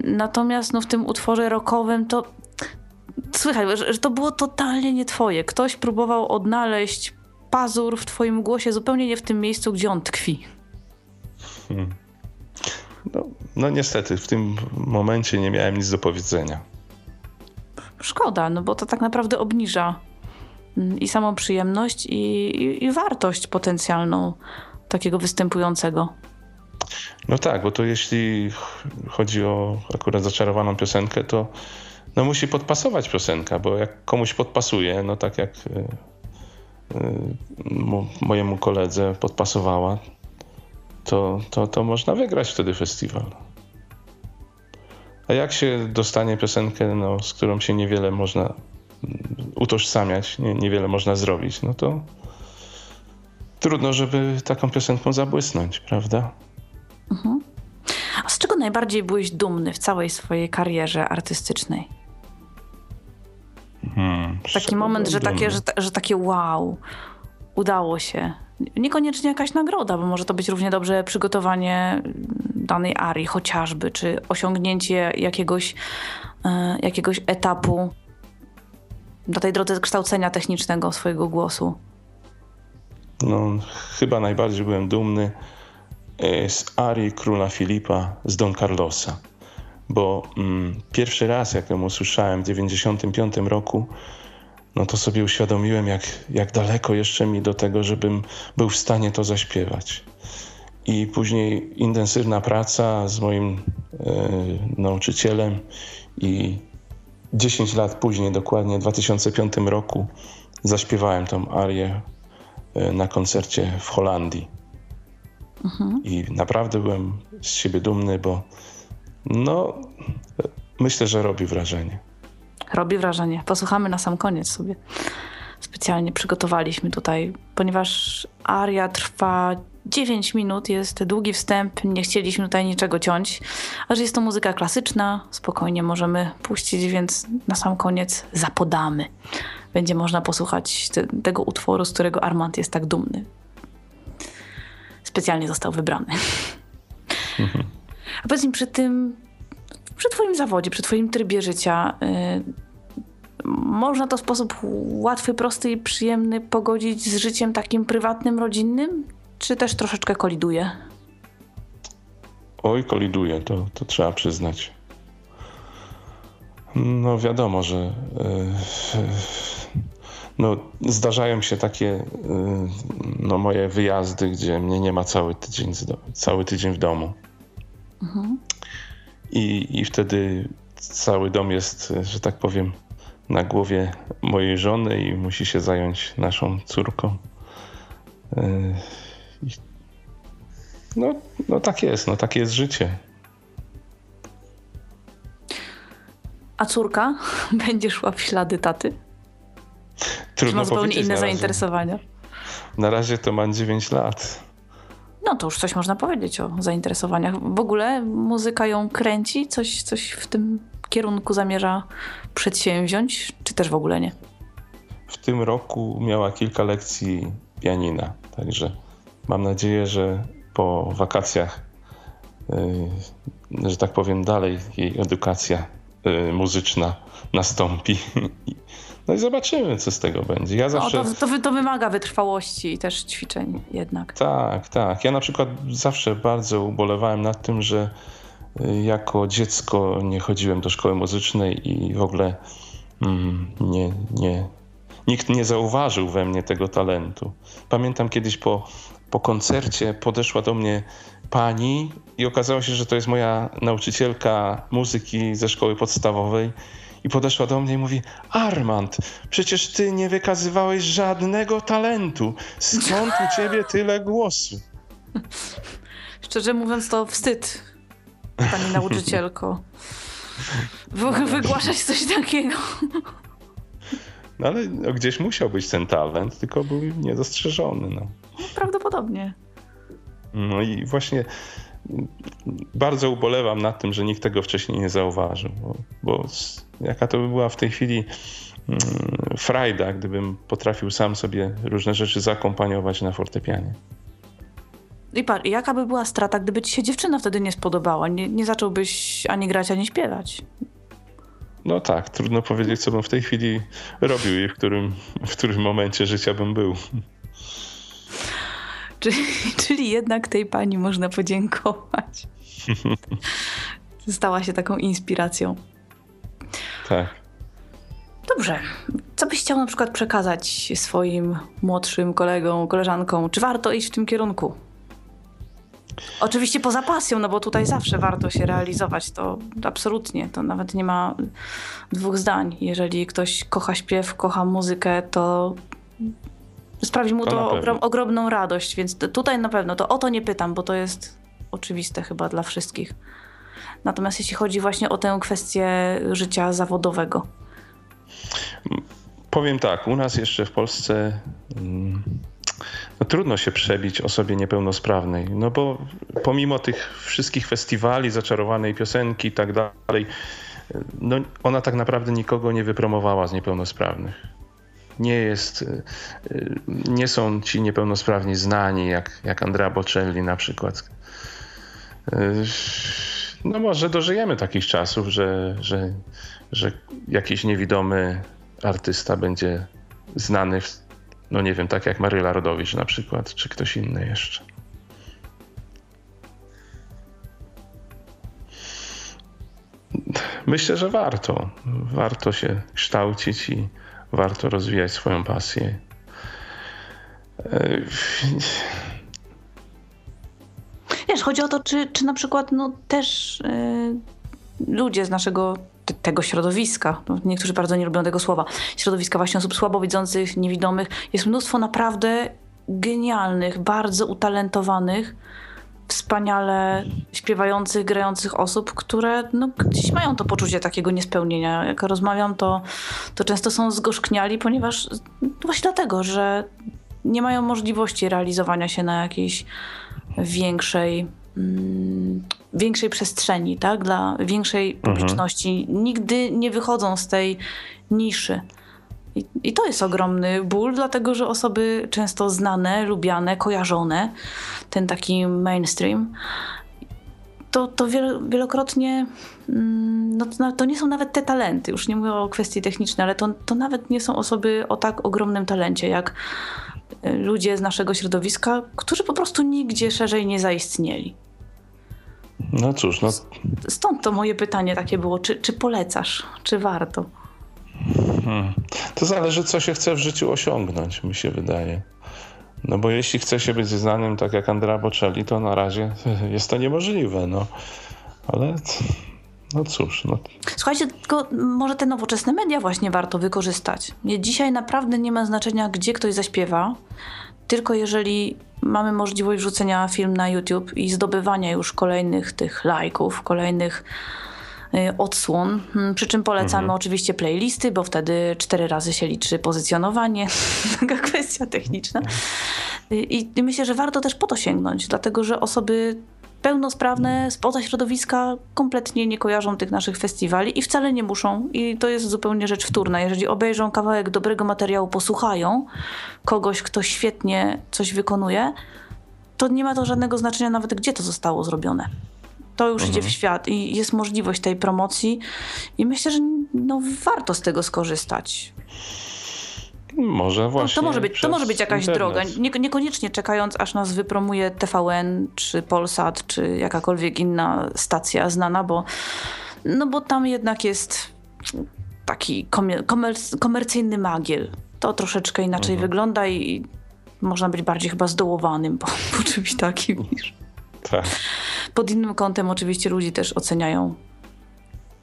Natomiast no, w tym utworze rockowym to słychać, że, że to było totalnie nie twoje. Ktoś próbował odnaleźć pazur w twoim głosie zupełnie nie w tym miejscu, gdzie on tkwi. Hmm. No, no niestety, w tym momencie nie miałem nic do powiedzenia. Szkoda, no bo to tak naprawdę obniża mm, i samą przyjemność, i, i, i wartość potencjalną takiego występującego. No tak, bo to jeśli chodzi o akurat zaczarowaną piosenkę, to no musi podpasować piosenka, bo jak komuś podpasuje, no tak jak y, mojemu koledze podpasowała, to, to, to można wygrać wtedy festiwal. A jak się dostanie piosenkę, no, z którą się niewiele można mm, utożsamiać, nie, niewiele można zrobić, no to trudno, żeby taką piosenką zabłysnąć, prawda? Mhm. A z czego najbardziej byłeś dumny w całej swojej karierze artystycznej? Hmm, Taki moment, że takie, że, że takie wow, udało się. Niekoniecznie jakaś nagroda, bo może to być równie dobrze przygotowanie danej arii chociażby, czy osiągnięcie jakiegoś, e, jakiegoś etapu na tej drodze kształcenia technicznego swojego głosu. No, chyba najbardziej byłem dumny e, z arii króla Filipa z Don Carlosa, bo mm, pierwszy raz, jak ją usłyszałem w 1995 roku, no to sobie uświadomiłem, jak, jak daleko jeszcze mi do tego, żebym był w stanie to zaśpiewać. I później intensywna praca z moim e, nauczycielem i 10 lat później, dokładnie w 2005 roku, zaśpiewałem tą arię e, na koncercie w Holandii. Mhm. I naprawdę byłem z siebie dumny, bo no, myślę, że robi wrażenie. Robi wrażenie. Posłuchamy na sam koniec sobie. Specjalnie przygotowaliśmy tutaj, ponieważ aria trwa 9 minut, jest długi wstęp, nie chcieliśmy tutaj niczego ciąć, a że jest to muzyka klasyczna, spokojnie możemy puścić, więc na sam koniec zapodamy. Będzie można posłuchać te, tego utworu, z którego Armand jest tak dumny. Specjalnie został wybrany. Mhm. A powiedz mi, przy tym przy Twoim zawodzie, przy Twoim trybie życia, yy, można to w sposób łatwy, prosty i przyjemny pogodzić z życiem takim prywatnym, rodzinnym? Czy też troszeczkę koliduje? Oj, koliduje, to, to trzeba przyznać. No wiadomo, że yy, no, zdarzają się takie yy, no, moje wyjazdy, gdzie mnie nie ma cały tydzień, cały tydzień w domu. Mhm i, i wtedy cały dom jest, że tak powiem, na głowie mojej żony i musi się zająć naszą córką. E, no, no tak jest, no takie jest życie. A córka będzie szła w ślady taty? Trudno Czy ma zupełnie inne zainteresowania? Na razie to ma 9 lat. No to już coś można powiedzieć o zainteresowaniach. W ogóle muzyka ją kręci? Coś, coś w tym kierunku zamierza przedsięwziąć, czy też w ogóle nie? W tym roku miała kilka lekcji pianina, także mam nadzieję, że po wakacjach, yy, że tak powiem, dalej jej edukacja y, muzyczna nastąpi. No i zobaczymy, co z tego będzie. Ja zawsze... No, to, to, to wymaga wytrwałości i też ćwiczeń jednak. Tak, tak. Ja na przykład zawsze bardzo ubolewałem nad tym, że y, jako dziecko nie chodziłem do szkoły muzycznej i w ogóle mm, nie, nie, nikt nie zauważył we mnie tego talentu. Pamiętam kiedyś po, po koncercie podeszła do mnie pani i okazało się, że to jest moja nauczycielka muzyki ze szkoły podstawowej i podeszła do mnie i mówi: Armand, przecież ty nie wykazywałeś żadnego talentu. Skąd u ciebie tyle głosu? Szczerze mówiąc, to wstyd, pani nauczycielko. Wy, wygłaszać coś takiego. No ale no, gdzieś musiał być ten talent, tylko był niedostrzeżony. No. Prawdopodobnie. No i właśnie bardzo ubolewam nad tym, że nikt tego wcześniej nie zauważył, bo, bo jaka to by była w tej chwili mm, frajda, gdybym potrafił sam sobie różne rzeczy zakompaniować na fortepianie. I par, jaka by była strata, gdyby ci się dziewczyna wtedy nie spodobała? Nie, nie zacząłbyś ani grać, ani śpiewać. No tak, trudno powiedzieć, co bym w tej chwili robił i w którym, w którym momencie życia bym był. Czyli, czyli jednak tej pani można podziękować. Stała się taką inspiracją. Tak. Dobrze. Co byś chciał na przykład przekazać swoim młodszym kolegom, koleżankom? Czy warto iść w tym kierunku? Oczywiście poza pasją, no bo tutaj zawsze warto się realizować. To absolutnie, to nawet nie ma dwóch zdań. Jeżeli ktoś kocha śpiew, kocha muzykę, to sprawi mu to, to ogrom, ogromną radość, więc tutaj na pewno to o to nie pytam, bo to jest oczywiste chyba dla wszystkich. Natomiast jeśli chodzi właśnie o tę kwestię życia zawodowego. Powiem tak, u nas jeszcze w Polsce mm, no, trudno się przebić osobie niepełnosprawnej, no bo pomimo tych wszystkich festiwali, zaczarowanej piosenki i tak dalej, no ona tak naprawdę nikogo nie wypromowała z niepełnosprawnych nie jest, y, y, nie są ci niepełnosprawni znani, jak, jak Andrea Bocelli na przykład. No może dożyjemy takich czasów, że, że, że jakiś niewidomy artysta będzie znany, no nie wiem, tak jak Maryla Rodowicz na przykład, czy ktoś inny jeszcze. Myślę, że warto. Warto się kształcić i, warto rozwijać swoją pasję. Wiesz, chodzi o to, czy, czy na przykład no, też yy, ludzie z naszego tego środowiska, no, niektórzy bardzo nie lubią tego słowa, środowiska właśnie osób słabowidzących, niewidomych, jest mnóstwo naprawdę genialnych, bardzo utalentowanych, wspaniale śpiewających, grających osób, które no, gdzieś mają to poczucie takiego niespełnienia. Jak rozmawiam, to, to często są zgorzkniali, ponieważ właśnie dlatego, że nie mają możliwości realizowania się na jakiejś większej, mm, większej przestrzeni, tak? dla większej mhm. publiczności. Mhm. Nigdy nie wychodzą z tej niszy. I, I, to jest ogromny ból, dlatego że osoby często znane, lubiane, kojarzone, ten taki mainstream, to, to wielokrotnie mm, no to, nie są nawet te talenty, już nie mówię o kwestii technicznej, ale to, to nawet nie są osoby o tak ogromnym talencie, jak ludzie z naszego środowiska, którzy po prostu nigdzie szerzej nie zaistnieli. No cóż, no. Stąd to moje pytanie takie było, czy, czy polecasz, czy warto? Hmm. To zależy, co się chce w życiu osiągnąć, mi się wydaje. No bo jeśli chce się być znanym tak jak Andrea Bocelli, to na razie jest to niemożliwe, no. Ale no cóż. No. Słuchajcie, tylko może te nowoczesne media właśnie warto wykorzystać. Dzisiaj naprawdę nie ma znaczenia, gdzie ktoś zaśpiewa, tylko jeżeli mamy możliwość wrzucenia film na YouTube i zdobywania już kolejnych tych lajków, kolejnych Y, odsłon. Hmm, przy czym polecamy mhm. oczywiście playlisty, bo wtedy cztery razy się liczy pozycjonowanie. Taka kwestia techniczna. Y, I myślę, że warto też po to sięgnąć, dlatego że osoby pełnosprawne spoza środowiska kompletnie nie kojarzą tych naszych festiwali i wcale nie muszą. I to jest zupełnie rzecz wtórna. Jeżeli obejrzą kawałek dobrego materiału, posłuchają kogoś, kto świetnie coś wykonuje, to nie ma to żadnego znaczenia nawet, gdzie to zostało zrobione. To już idzie w świat i jest możliwość tej promocji i myślę, że no, warto z tego skorzystać. Może To, właśnie. to, może być, to może być jakaś internet. droga. Nie, niekoniecznie czekając, aż nas wypromuje TVN, czy Polsat, czy jakakolwiek inna stacja znana, bo, no bo tam jednak jest taki komer- komer- komercyjny magiel. To troszeczkę inaczej wygląda i można być bardziej chyba zdołowanym po, po czymś takim niż Tak. pod innym kątem oczywiście ludzie też oceniają.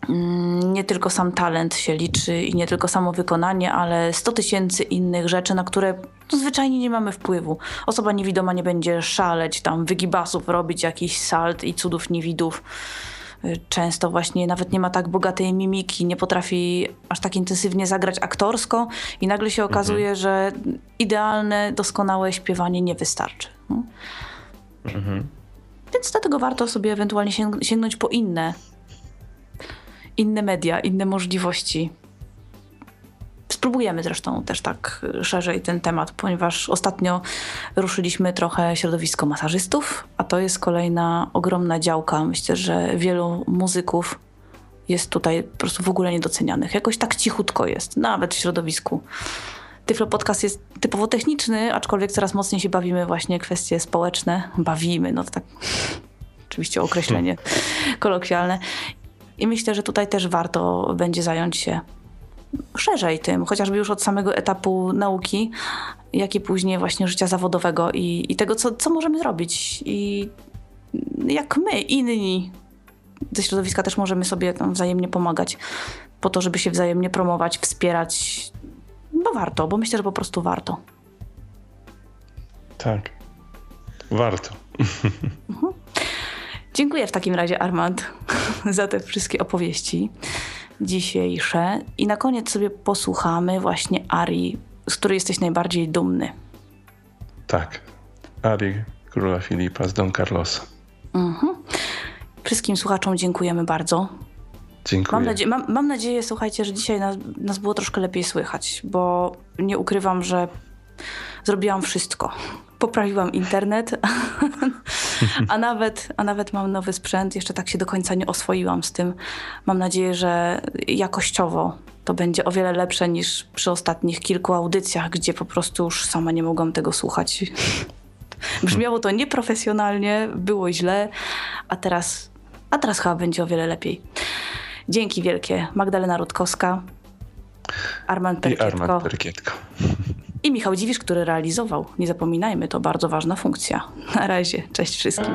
Mm, Nie tylko sam talent się liczy i nie tylko samo wykonanie, ale 100 tysięcy innych rzeczy, na które no, zwyczajnie nie mamy wpływu. Osoba niewidoma nie będzie szaleć, tam wygibasów robić, jakiś salt i cudów niewidów. Y, Często właśnie nawet nie ma tak bogatej mimiki, nie potrafi aż tak intensywnie zagrać aktorsko i nagle się okazuje, że idealne, doskonałe śpiewanie nie wystarczy. No. Więc dlatego warto sobie ewentualnie sięg- sięgnąć po inne, inne media, inne możliwości. Spróbujemy zresztą też tak szerzej ten temat, ponieważ ostatnio ruszyliśmy trochę środowisko masażystów, a to jest kolejna ogromna działka. Myślę, że wielu muzyków jest tutaj po prostu w ogóle niedocenianych. Jakoś tak cichutko jest, nawet w środowisku. Tyflo Podcast jest typowo techniczny, aczkolwiek coraz mocniej się bawimy właśnie kwestie społeczne. Bawimy, no to tak oczywiście określenie kolokwialne. I myślę, że tutaj też warto będzie zająć się szerzej tym, chociażby już od samego etapu nauki, jak i później właśnie życia zawodowego i, i tego, co, co możemy zrobić. I jak my, inni ze środowiska też możemy sobie tam wzajemnie pomagać po to, żeby się wzajemnie promować, wspierać, bo warto, bo myślę, że po prostu warto. Tak. Warto. Dziękuję w takim razie, Armand, za te wszystkie opowieści dzisiejsze. I na koniec sobie posłuchamy właśnie Arii, z której jesteś najbardziej dumny. Tak. Ari króla Filipa z Don Carlosa. Wszystkim słuchaczom dziękujemy bardzo. Dziękuję. Mam, nadzie- mam, mam nadzieję, słuchajcie, że dzisiaj nas, nas było troszkę lepiej słychać, bo nie ukrywam, że zrobiłam wszystko. Poprawiłam internet, a nawet, a nawet mam nowy sprzęt. Jeszcze tak się do końca nie oswoiłam z tym. Mam nadzieję, że jakościowo to będzie o wiele lepsze niż przy ostatnich kilku audycjach, gdzie po prostu już sama nie mogłam tego słuchać. Brzmiało to nieprofesjonalnie, było źle, a teraz, a teraz chyba będzie o wiele lepiej. Dzięki wielkie. Magdalena Rutkowska, Armand I Perkietko Armand Perkietko. I Michał Dziwisz, który realizował. Nie zapominajmy, to bardzo ważna funkcja. Na razie. Cześć wszystkim.